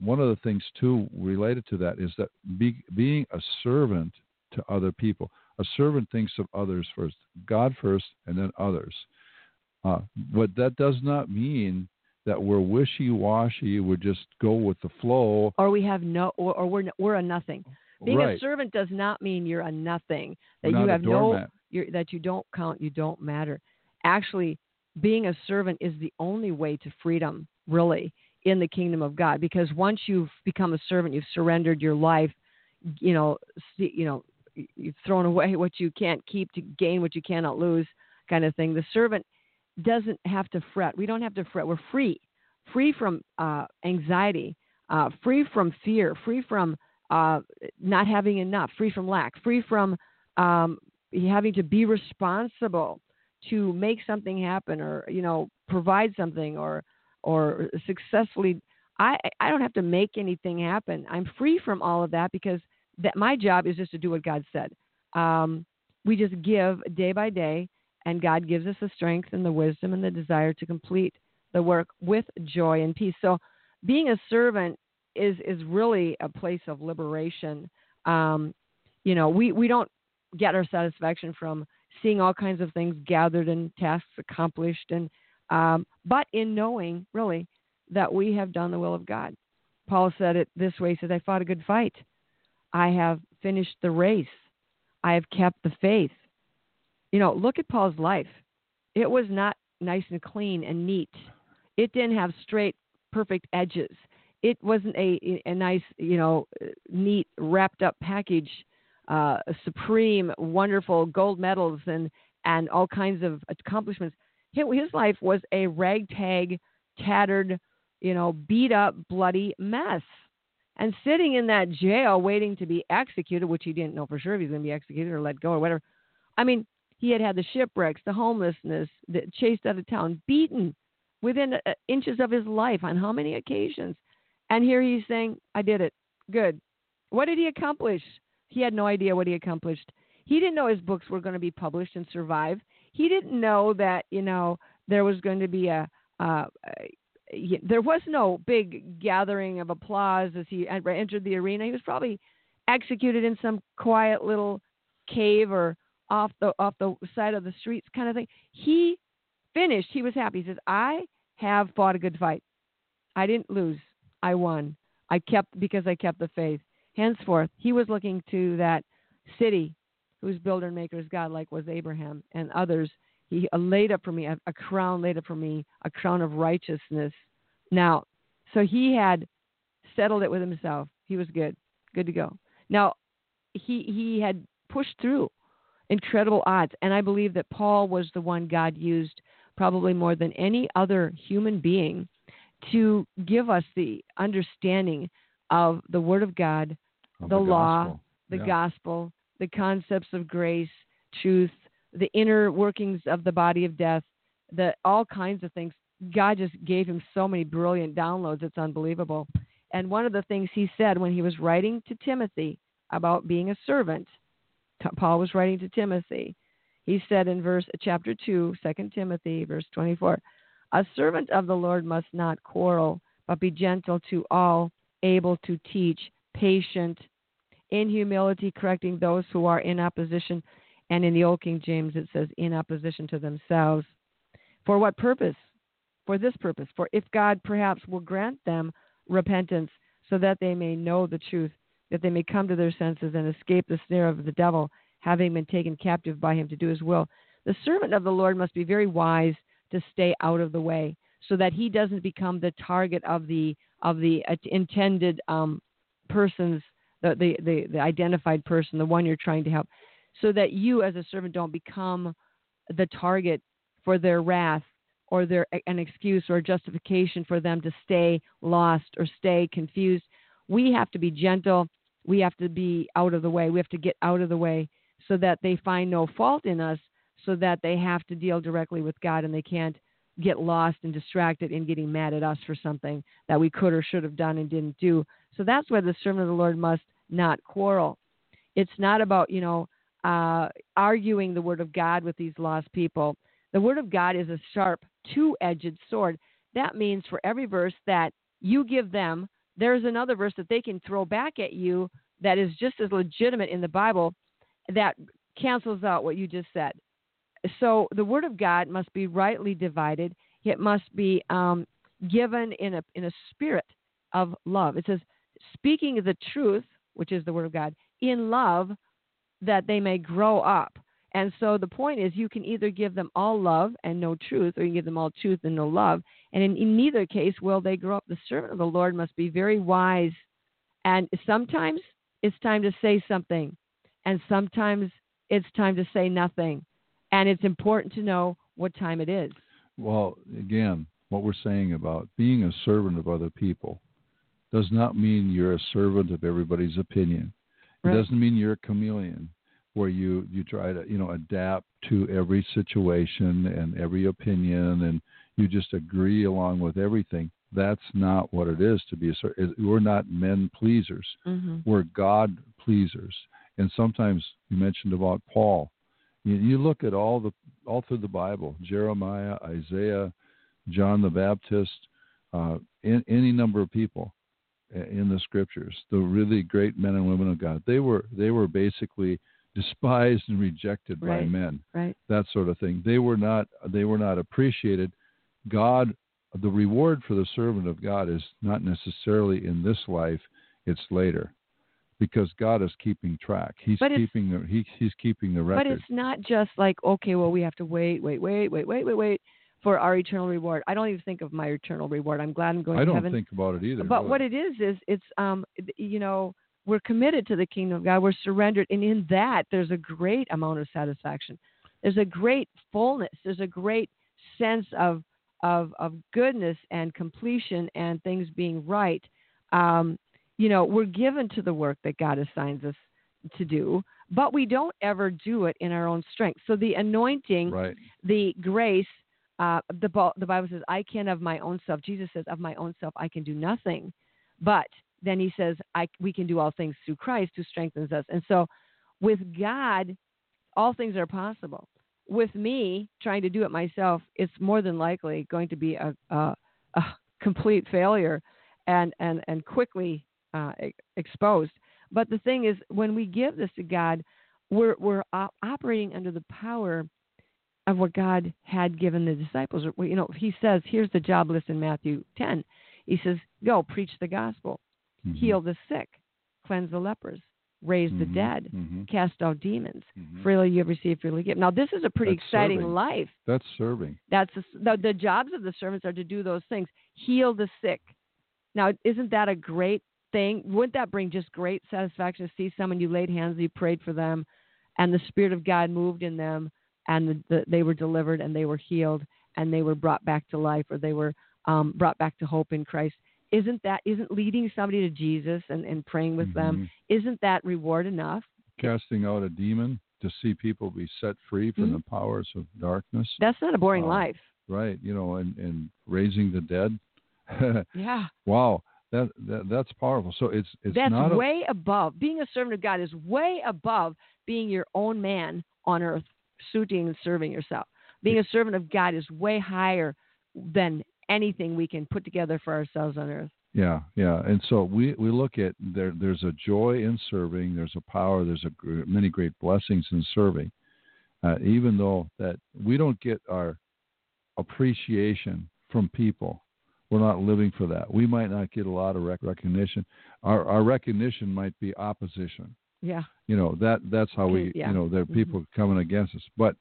one of the things too related to that is that be, being a servant to other people. A servant thinks of others first, God first, and then others. Uh, but that does not mean that we're wishy-washy. We just go with the flow. or we have no, or, or we're we're a nothing. Being right. a servant does not mean you're a nothing. That you not a have no, you're, that you don't count, you don't matter. Actually, being a servant is the only way to freedom, really, in the kingdom of God. Because once you've become a servant, you've surrendered your life. You know, see, you know, you've thrown away what you can't keep to gain what you cannot lose, kind of thing. The servant doesn't have to fret. We don't have to fret. We're free, free from uh, anxiety, uh, free from fear, free from uh, not having enough, free from lack, free from um, having to be responsible to make something happen or you know provide something or or successfully. I I don't have to make anything happen. I'm free from all of that because that my job is just to do what God said. Um, we just give day by day, and God gives us the strength and the wisdom and the desire to complete the work with joy and peace. So, being a servant is is really a place of liberation. Um, you know, we we don't get our satisfaction from seeing all kinds of things gathered and tasks accomplished, and um, but in knowing really that we have done the will of God. Paul said it this way: He says, "I fought a good fight. I have finished the race. I have kept the faith." You know, look at Paul's life. It was not nice and clean and neat. It didn't have straight, perfect edges. It wasn't a a nice, you know, neat wrapped up package, uh, supreme, wonderful gold medals and and all kinds of accomplishments. His life was a ragtag, tattered, you know, beat up, bloody mess. And sitting in that jail waiting to be executed, which he didn't know for sure if he was going to be executed or let go or whatever. I mean, he had had the shipwrecks, the homelessness, the chased out of town, beaten within uh, inches of his life on how many occasions? And here he's saying, I did it. Good. What did he accomplish? He had no idea what he accomplished. He didn't know his books were going to be published and survive. He didn't know that, you know, there was going to be a, uh, a there was no big gathering of applause as he entered the arena. He was probably executed in some quiet little cave or off the off the side of the streets kind of thing. He finished. He was happy. He says, "I have fought a good fight. I didn't lose. I won. I kept because I kept the faith." Henceforth, he was looking to that city whose builder and maker is God, like was Abraham and others. He laid up for me a, a crown, laid up for me a crown of righteousness. Now, so he had settled it with himself. He was good, good to go. Now, he he had pushed through incredible odds, and I believe that Paul was the one God used probably more than any other human being to give us the understanding of the Word of God, Of the law, gospel. the Yeah. gospel, the concepts of grace, truth, the inner workings of the body of death, the all kinds of things. God just gave him so many brilliant downloads. It's unbelievable. And one of the things he said when he was writing to Timothy about being a servant, Paul was writing to Timothy. He said in verse chapter 2, 2 Timothy, verse 24, a servant of the Lord must not quarrel, but be gentle to all, able to teach, patient, in humility, correcting those who are in opposition. And in the Old King James, it says, in opposition to themselves. For what purpose? For this purpose. For if God perhaps will grant them repentance, so that they may know the truth, that they may come to their senses and escape the snare of the devil, having been taken captive by him to do his will. The servant of the Lord must be very wise to stay out of the way. so that he doesn't become the target of the of the intended um, person's the, the the the identified person, the one you're trying to help, so that you as a servant don't become the target for their wrath or their an excuse or justification for them to stay lost or stay confused. We have to be gentle. We have to be out of the way. We have to get out of the way so that they find no fault in us, so that they have to deal directly with God and they can't get lost and distracted in getting mad at us for something that we could or should have done and didn't do. So that's why the servant of the Lord must not quarrel. It's not about, you know, uh, arguing the word of God with these lost people. The word of God is a sharp, two edged sword. That means for every verse that you give them, there's another verse that they can throw back at you that is just as legitimate in the Bible that cancels out what you just said. So the word of God must be rightly divided. It must be um, given in a in a spirit of love. It says, speaking the truth, which is the word of God, in love, that they may grow up. And so the point is, you can either give them all love and no truth, or you give them all truth and no love. And in, in neither case will they grow up. The servant of the Lord must be very wise. And sometimes it's time to say something, and sometimes it's time to say nothing. And it's important to know what time it is. Well, again, what we're saying about being a servant of other people does not mean you're a servant of everybody's opinion. It doesn't mean you're a chameleon where you you try to you know adapt to every situation and every opinion and you just agree along with everything. That's not what it is to be a. We're not men pleasers. Mm-hmm. We're God pleasers. And sometimes you mentioned about Paul. You, you look at all the all through the Bible, Jeremiah, Isaiah, John the Baptist, uh, in, any number of people uh, in the scriptures, the really great men and women of God. They were they were basically despised and rejected by men. Right. That sort of thing. They were not they were not appreciated. God, the reward for the servant of God is not necessarily in this life; it's later, because God is keeping track. He's keeping the he, he's keeping the But it's not just like, okay, well, we have to wait, wait, wait, wait, wait, wait, wait for our eternal reward. I don't even think of my eternal reward. I'm glad I'm going I to don't heaven. think about it either. but really. what it is is it's um you know we're committed to the kingdom of God. We're surrendered, and in that there's a great amount of satisfaction. There's a great fullness. There's a great sense of of of goodness and completion and things being right. Um, you know, we're given to the work that God assigns us to do, but we don't ever do it in our own strength. So the anointing right. the grace uh, the, the bible says i can of my own self jesus says of my own self i can do nothing but then he says I, we can do all things through christ who strengthens us and so with god all things are possible with me trying to do it myself it's more than likely going to be a, a, a complete failure and and and quickly uh, exposed but the thing is when we give this to god we're we're op- operating under the power of what God had given the disciples. You know, He says, here's the job list in Matthew 10. He says, go preach the gospel, Mhm. heal the sick, cleanse the lepers, raise the Mhm. dead, Mhm. cast out demons. Mhm. Freely you have received, freely give. Now, this is a pretty That's exciting serving. life. That's serving. That's the, the, the jobs of the servants are to do those things. Heal the sick. Now, isn't that a great thing? Wouldn't that bring just great satisfaction to see someone you laid hands, you prayed for them, and the Spirit of God moved in them, and the, the, they were delivered and they were healed and they were brought back to life or they were um, brought back to hope in Christ? Isn't that isn't leading somebody to Jesus and, and praying with them? Mhm. Isn't that reward enough? Casting out a demon to see people be set free from Mhm. the powers of darkness. That's not a boring Wow. life. Right. You know, and, and raising the dead. Yeah. wow. That, that that's powerful. So it's it's That's not a, way above being a servant of God is way above being your own man on earth, suiting and serving yourself. Being a servant of God is way higher than anything we can put together for ourselves on earth. Yeah, yeah, and so we we look at there. There's a joy in serving. There's a power. There's a gr- many great blessings in serving. Uh, even though that we don't get our appreciation from people, we're not living for that. We might not get a lot of rec- recognition. Our our recognition might be opposition. Yeah. You know that that's how we Yeah. you know there are Mhm. people coming against us. But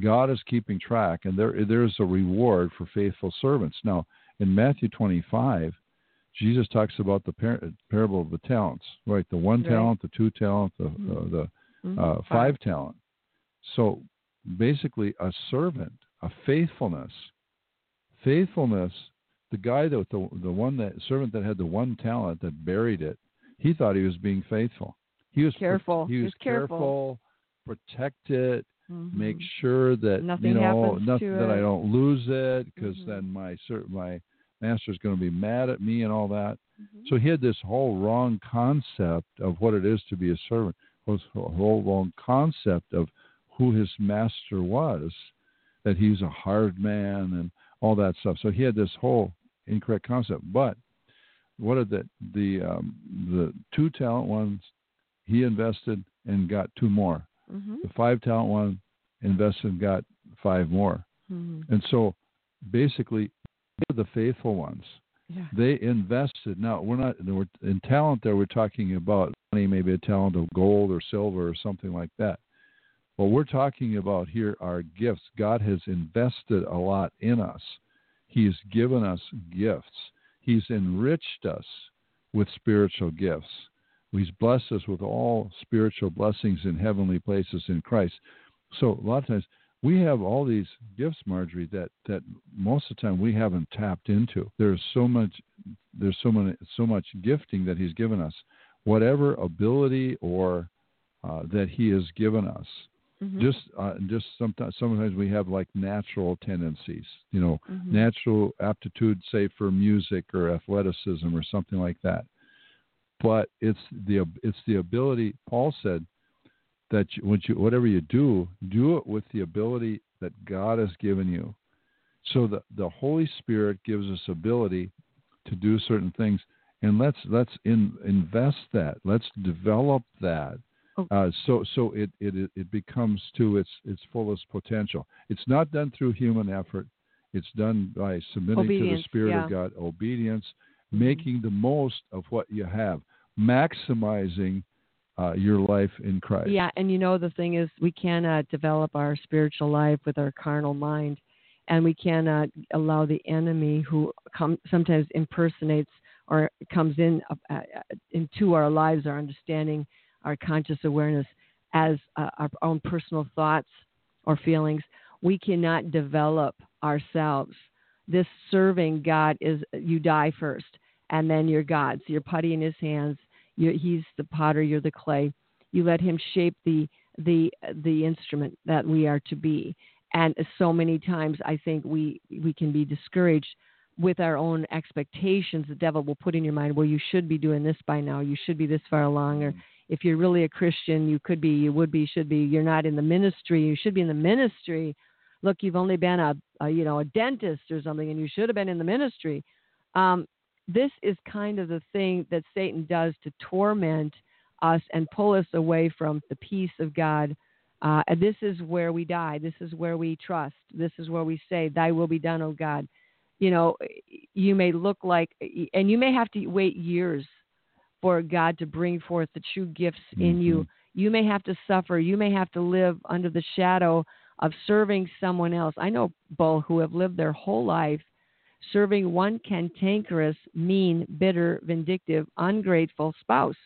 God is keeping track, and there there is a reward for faithful servants. Now, in Matthew 25, Jesus talks about the par- parable of the talents, right? The one Right. talent, the two talent, the Mhm. uh, the Mhm. uh, five talent. So basically, a servant, a faithfulness, faithfulness. The guy that the the one that servant that had the one talent that buried it, he thought he was being faithful. He was Careful. He He was was careful. protect it, Mhm. make sure that Nothing you know nothing that I don't lose it because Mhm. then my my master's going to be mad at me and all that. Mhm. So he had this whole wrong concept of what it is to be a servant, was a whole wrong concept of who his master was, that he's a hard man and all that stuff. So he had this whole incorrect concept. But what did the the um, the two talent ones he invested and got two more. Mhm. The five talent one invested and got five more. Mhm. And so basically the faithful ones Yeah. they invested. Now we're not we're, in talent. There we're talking about money, maybe a talent of gold or silver or something like that. What we're talking about here are gifts. God has invested a lot in us. He's given us gifts. He's enriched us with spiritual gifts. He's blessed us with all spiritual blessings in heavenly places in Christ. So a lot of times we have all these gifts, Marjorie, that, that most of the time we haven't tapped into. There's so much there's so many so much gifting that he's given us. Whatever ability or uh, that he has given us. Mhm. Just uh, just sometimes sometimes we have like natural tendencies, you know, Mhm. natural aptitude, say for music or athleticism or something like that. But it's the it's the ability. Paul said that you, what you, whatever you do, do it with the ability that God has given you. So the the Holy Spirit gives us ability to do certain things, and let's let's in, invest that. Let's develop that. Oh. Uh, so so it, it it becomes to its its fullest potential. It's not done through human effort. It's done by submitting to the Spirit yeah. of God, obedience. Making the most of what you have, maximizing uh, your life in Christ. Yeah, and you know the thing is, we cannot develop our spiritual life with our carnal mind, and we cannot allow the enemy, who come, sometimes impersonates or comes in uh, uh, into our lives, our understanding, our conscious awareness, as uh, our own personal thoughts or feelings. We cannot develop ourselves. This serving God is you die first, and then you're God's. You're putty in His hands. You're, he's the potter. You're the clay. You let Him shape the the the instrument that we are to be. And so many times, I think we we can be discouraged with our own expectations. The devil will put in your mind, well, you should be doing this by now. You should be this far along, or mm-hmm. if you're really a Christian, you could be, you would be, should be. You're not in the ministry. You should be in the ministry. Look, you've only been a, a you know a dentist or something, and you should have been in the ministry. Um, this is kind of the thing that Satan does to torment us and pull us away from the peace of God. Uh, and this is where we die. This is where we trust. This is where we say, "Thy will be done, O God." You know, you may look like, and you may have to wait years for God to bring forth the true gifts in you. Mhm. You may have to suffer. You may have to live under the shadow of serving someone else. I know people who have lived their whole life serving one cantankerous, mean, bitter, vindictive, ungrateful spouse.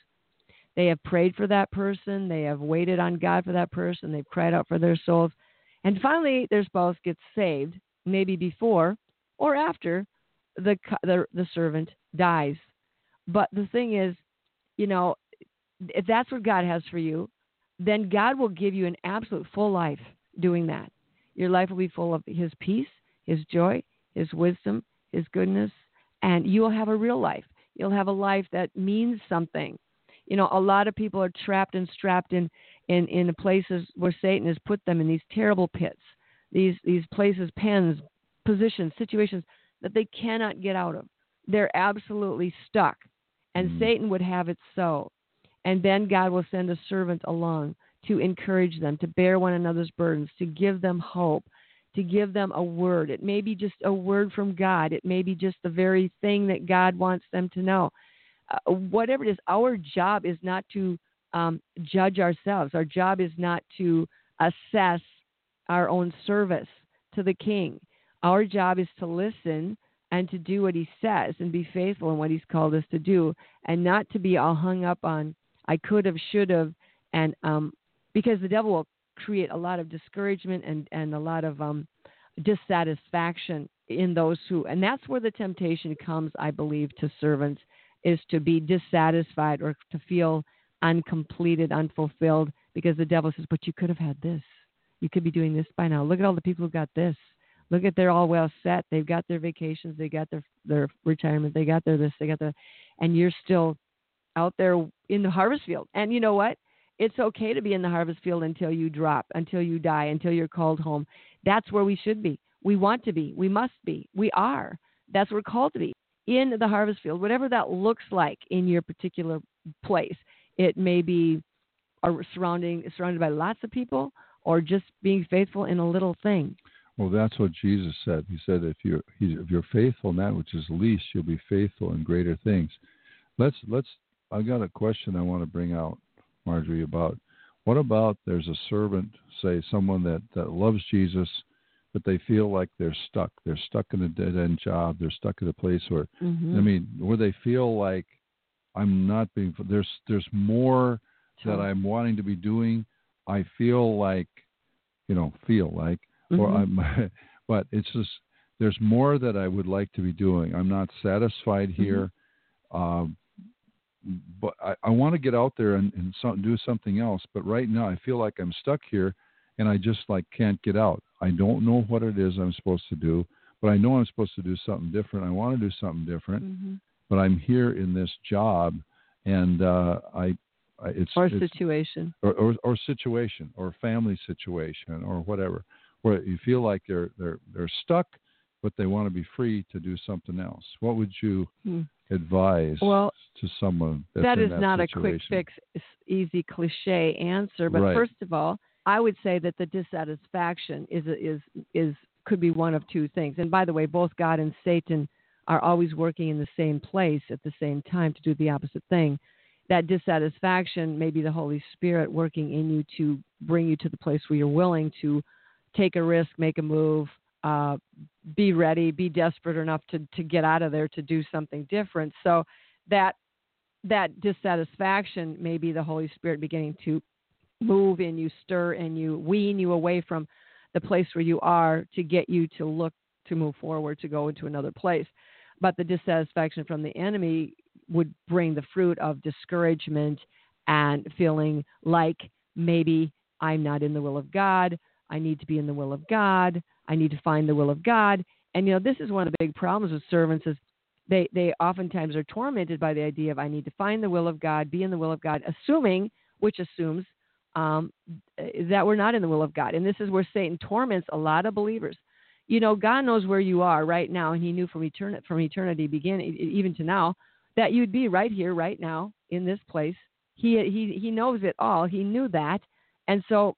They have prayed for that person. They have waited on God for that person. They've cried out for their souls. And finally, their spouse gets saved, maybe before or after the, the, the servant dies. But the thing is, you know, if that's what God has for you, then God will give you an absolute full life doing that. Your life will be full of His peace, His joy, His wisdom, His goodness, and you will have a real life. You'll have a life that means something. You know, a lot of people are trapped and strapped in, in, in places where Satan has put them in these terrible pits, these, these places, pens, positions, situations that they cannot get out of. They're absolutely stuck. And Mhm. Satan would have it so. And then God will send a servant along to encourage them, to bear one another's burdens, to give them hope, to give them a word. It may be just a word from God, it may be just the very thing that God wants them to know. Uh, whatever it is, our job is not to um, judge ourselves, our job is not to assess our own service to the king. Our job is to listen and to do what he says and be faithful in what he's called us to do and not to be all hung up on I could have, should have, and um, because the devil will create a lot of discouragement and, and a lot of um, dissatisfaction in those who, and that's where the temptation comes, I believe, to servants is to be dissatisfied or to feel uncompleted, unfulfilled, because the devil says, But you could have had this. You could be doing this by now. Look at all the people who got this. Look at they're all well set. They've got their vacations, they got their their retirement, they got their this, they got their and you're still out there in the harvest field. And you know what? It's okay to be in the harvest field until you drop, until you die, until you're called home. That's where we should be. We want to be. We must be. We are. That's what we're called to be in the harvest field, whatever that looks like in your particular place. It may be uh, surrounding surrounded by lots of people, or just being faithful in a little thing. Well, that's what Jesus said. He said, "If you're if you're faithful in that which is least, you'll be faithful in greater things." Let's let's. I got a question I want to bring out, Marjorie. About what about there's a servant, say someone that that loves Jesus, but they feel like they're stuck. They're stuck in a dead end job. They're stuck in a place where mm-hmm. I mean, where they feel like I'm not being. There's there's more Sure. that I'm wanting to be doing. I feel like, you know, feel like, or Mhm. I'm, but it's just there's more that I would like to be doing. I'm not satisfied Mm-hmm. here, um, but I, I want to get out there and, and so, do something else. But right now, I feel like I'm stuck here, and I just like can't get out. I don't know what it is I'm supposed to do, but I know I'm supposed to do something different. I want to do something different, Mhm. but I'm here in this job, and uh, I, I it's Or it's, situation. or, or or situation or family situation or whatever where you feel like they're they're they're stuck but they want to be free to do something else what would you Hmm. Advise Well, to someone that's that is that not situation? a quick fix, easy cliche answer. But Right. first of all, I would say that the dissatisfaction is is is could be one of two things. And by the way, both God and Satan are always working in the same place at the same time to do the opposite thing. That dissatisfaction may be the Holy Spirit working in you to bring you to the place where you're willing to take a risk, make a move, uh, be ready, be desperate enough to to get out of there to do something different. So that that dissatisfaction may be the Holy Spirit beginning to move in you, stir in you, wean you away from the place where you are to get you to look to move forward, to go into another place. But the dissatisfaction from the enemy would bring the fruit of discouragement and feeling like maybe I'm not in the will of God. I need to be in the will of God. I need to find the will of God. And you know, this is one of the big problems with servants is they they oftentimes are tormented by the idea of I need to find the will of God, be in the will of God, assuming, which assumes um, that we're not in the will of God. And this is where Satan torments a lot of believers. You know, God knows where you are right now, and He knew from eternity, from eternity beginning, even to now, that you'd be right here, right now, in this place. He He He knows it all. He knew that, and so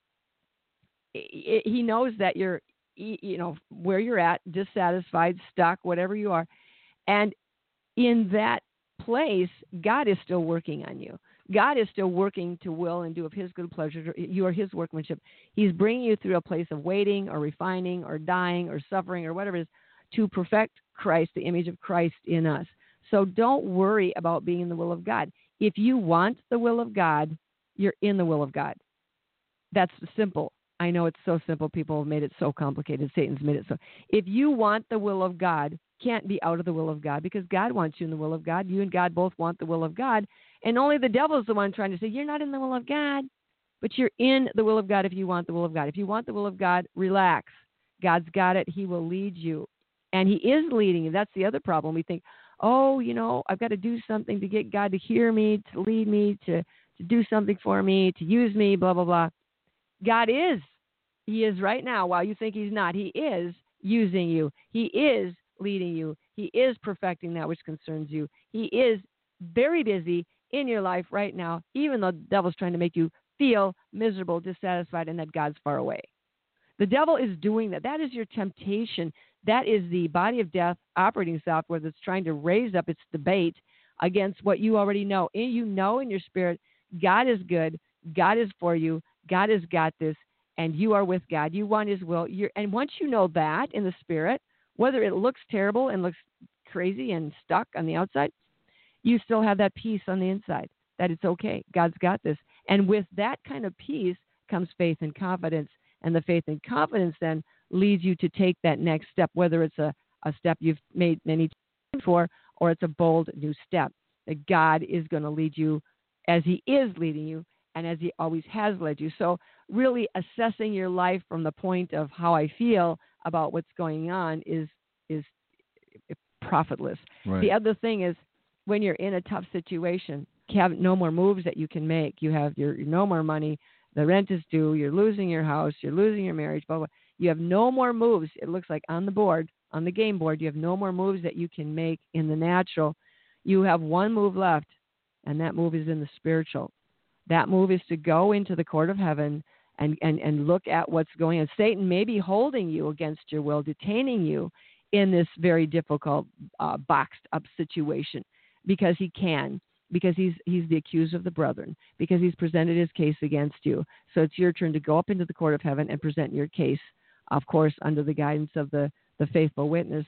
he knows that you're, you know, where you're at, dissatisfied, stuck, whatever you are, and in that place, God is still working on you. God is still working to will and do of His good pleasure. You are His workmanship. He's bringing you through a place of waiting or refining or dying or suffering or whatever it is to perfect Christ, the image of Christ in us. So don't worry about being in the will of God. If you want the will of God, you're in the will of God. That's simple. I know it's so simple. People have made it so complicated. Satan's made it so. If you want the will of God, can't be out of the will of God because God wants you in the will of God. You and God both want the will of God. And only the devil is the one trying to say, You're not in the will of God. But you're in the will of God if you want the will of God. If you want the will of God, relax. God's got it. He will lead you. And He is leading you. That's the other problem. We think, Oh, you know, I've got to do something to get God to hear me, to lead me, to, to do something for me, to use me, blah, blah, blah. God is. He is right now. While you think He's not, He is using you. He is leading you. He is perfecting that which concerns you. He is very busy in your life right now, even though the devil's trying to make you feel miserable, dissatisfied, and that God's far away. The devil is doing that. That is your temptation. That is the body of death operating software that's trying to raise up its debate against what you already know. And you know in your spirit, God is good, God is for you, God has got this, and you are with God. You want His will. You're, and once you know that in the spirit, whether it looks terrible and looks crazy and stuck on the outside, you still have that peace on the inside that it's okay. God's got this. And with that kind of peace comes faith and confidence. And the faith and confidence then leads you to take that next step, whether it's a, a step you've made many times for or it's a bold new step. That God is going to lead you as He is leading you and as He always has led you. So, really assessing your life from the point of how I feel about what's going on is is eh, profitless. Right. The other thing is when you're in a tough situation, you have no more moves that you can make. You have your no more money. The rent is due. You're losing your house. You're losing your marriage. Blah blah. You have no more moves. It looks like on the board, on the game board, you have no more moves that you can make in the natural. You have one move left, and that move is in the spiritual. That move is to go into the court of heaven and, and, and look at what's going on. Satan may be holding you against your will, detaining you in this very difficult, uh, boxed up situation because he can, because he's, he's the accuser of the brethren, because he's presented his case against you. So it's your turn to go up into the court of heaven and present your case, of course, under the guidance of the, the faithful witness,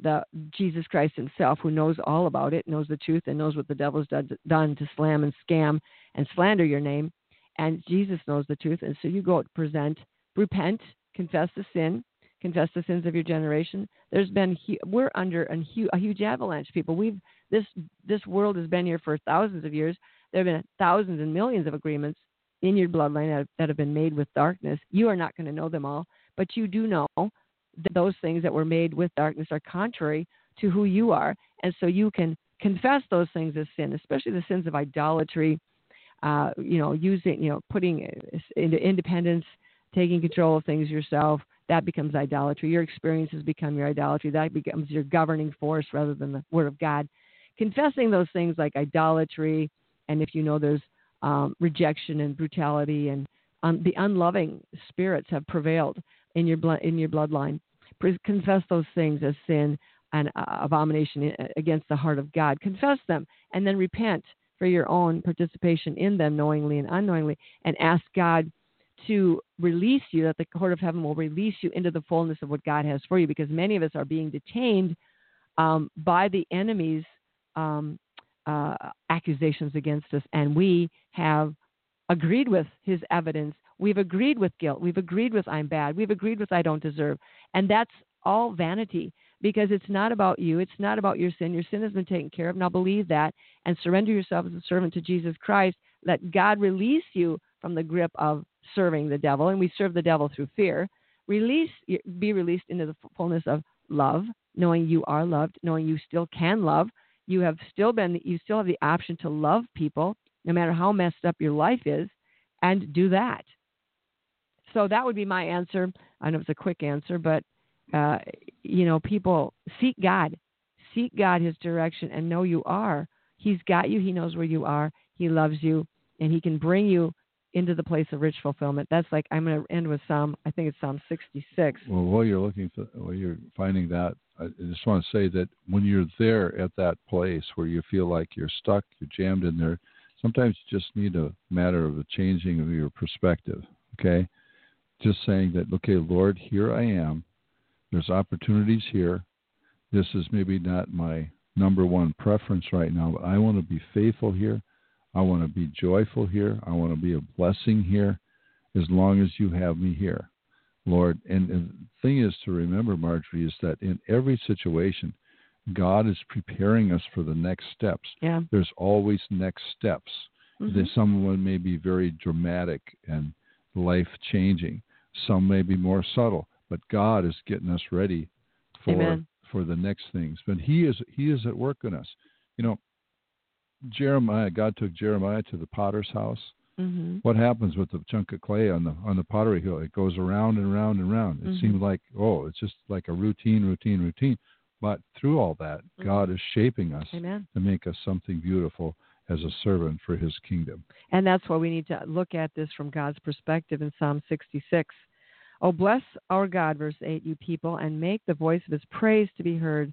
the Jesus Christ himself, who knows all about it, knows the truth, and knows what the devil's done to slam and scam and slander your name and Jesus knows the truth. And so you go present, repent, confess the sin, confess the sins of your generation. There's been we're under a huge, a huge avalanche, people. We've this this world has been here for thousands of years. There have been thousands and millions of agreements in your bloodline that that have been made with darkness. You are not going to know them all, but you do know that those things that were made with darkness are contrary to who you are, and so you can confess those things as sin, especially the sins of idolatry uh, you know, using, you know, putting into independence, taking control of things yourself, that becomes idolatry. Your experiences become your idolatry. That becomes your governing force rather than the Word of God. Confessing those things like idolatry, and if you know there's um, rejection and brutality and um, the unloving spirits have prevailed in your blood in your bloodline. Confess those things as sin and uh, abomination against the heart of God. Confess them and then repent for your own participation in them knowingly and unknowingly and ask God to release you, that the court of heaven will release you into the fullness of what God has for you because many of us are being detained um, by the enemy's um, uh, accusations against us, and we have agreed with his evidence. We've agreed with guilt. We've agreed with I'm bad. We've agreed with I don't deserve. And that's all vanity because it's not about you. It's not about your sin. Your sin has been taken care of. Now believe that and surrender yourself as a servant to Jesus Christ. Let God release you from the grip of serving the devil. And we serve the devil through fear. Release, be released into the fullness of love, knowing you are loved, knowing you still can love. You have still been, you still have the option to love people, no matter how messed up your life is, and do that. So that would be my answer. I know it's a quick answer, but uh, you know, people seek God, seek God, His direction, and know you are. He's got you. He knows where you are. He loves you, and He can bring you into the place of rich fulfillment. That's like I'm going to end with Psalm. I think it's Psalm 66. Well, while you're looking for, while you're finding that, I just want to say that when you're there at that place where you feel like you're stuck, you're jammed in there, sometimes you just need a matter of a changing of your perspective. Okay, just saying that, okay, Lord, here I am. There's opportunities here. This is maybe not my number one preference right now, but I want to be faithful here. I want to be joyful here. I want to be a blessing here as long as you have me here, Lord. And, and the thing is to remember, Marjorie, is that in every situation, God is preparing us for the next steps. Yeah. There's always next steps. Mm-hmm. Someone may be very dramatic and life changing. Some may be more subtle but God is getting us ready for Amen. for the next things. But He is He is at work in us. You know, Jeremiah. God took Jeremiah to the potter's house. Mm-hmm. What happens with the chunk of clay on the on the pottery hill? It goes around and around and around. It mm-hmm. seems like oh, it's just like a routine, routine, routine. But through all that, mm-hmm. God is shaping us Amen. to make us something beautiful as a servant for His kingdom. And that's why we need to look at this from God's perspective in Psalm 66. Oh, bless our God, verse 8, you people, and make the voice of his praise to be heard,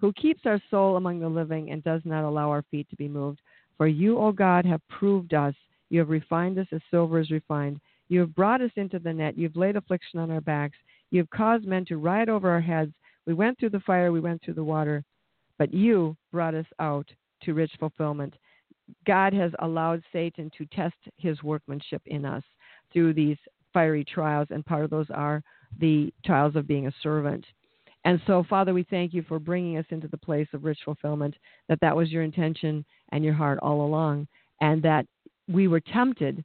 who keeps our soul among the living and does not allow our feet to be moved. For you, O God, have proved us. You have refined us as silver is refined. You have brought us into the net. You've laid affliction on our backs. You have caused men to ride over our heads. We went through the fire, we went through the water, but you brought us out to rich fulfillment. God has allowed Satan to test his workmanship in us through these fiery trials, and part of those are the trials of being a servant. And so, Father, we thank you for bringing us into the place of rich fulfillment, that that was your intention and your heart all along, and that we were tempted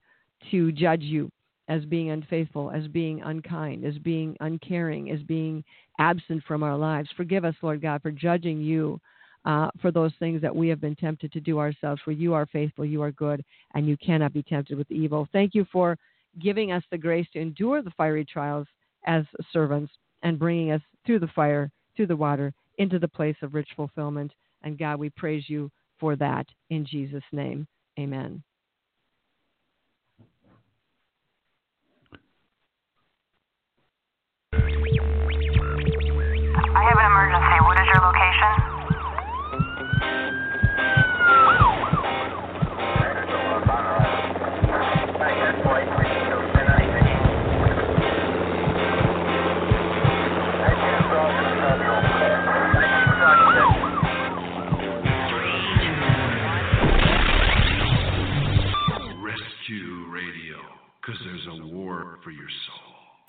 to judge you as being unfaithful, as being unkind, as being uncaring, as being absent from our lives. Forgive us, Lord God, for judging you uh, for those things that we have been tempted to do ourselves. For you are faithful, you are good, and you cannot be tempted with evil. Thank you for giving us the grace to endure the fiery trials as servants and bringing us through the fire, through the water, into the place of rich fulfillment. And God, we praise you for that in Jesus' name. Amen. A war for your soul.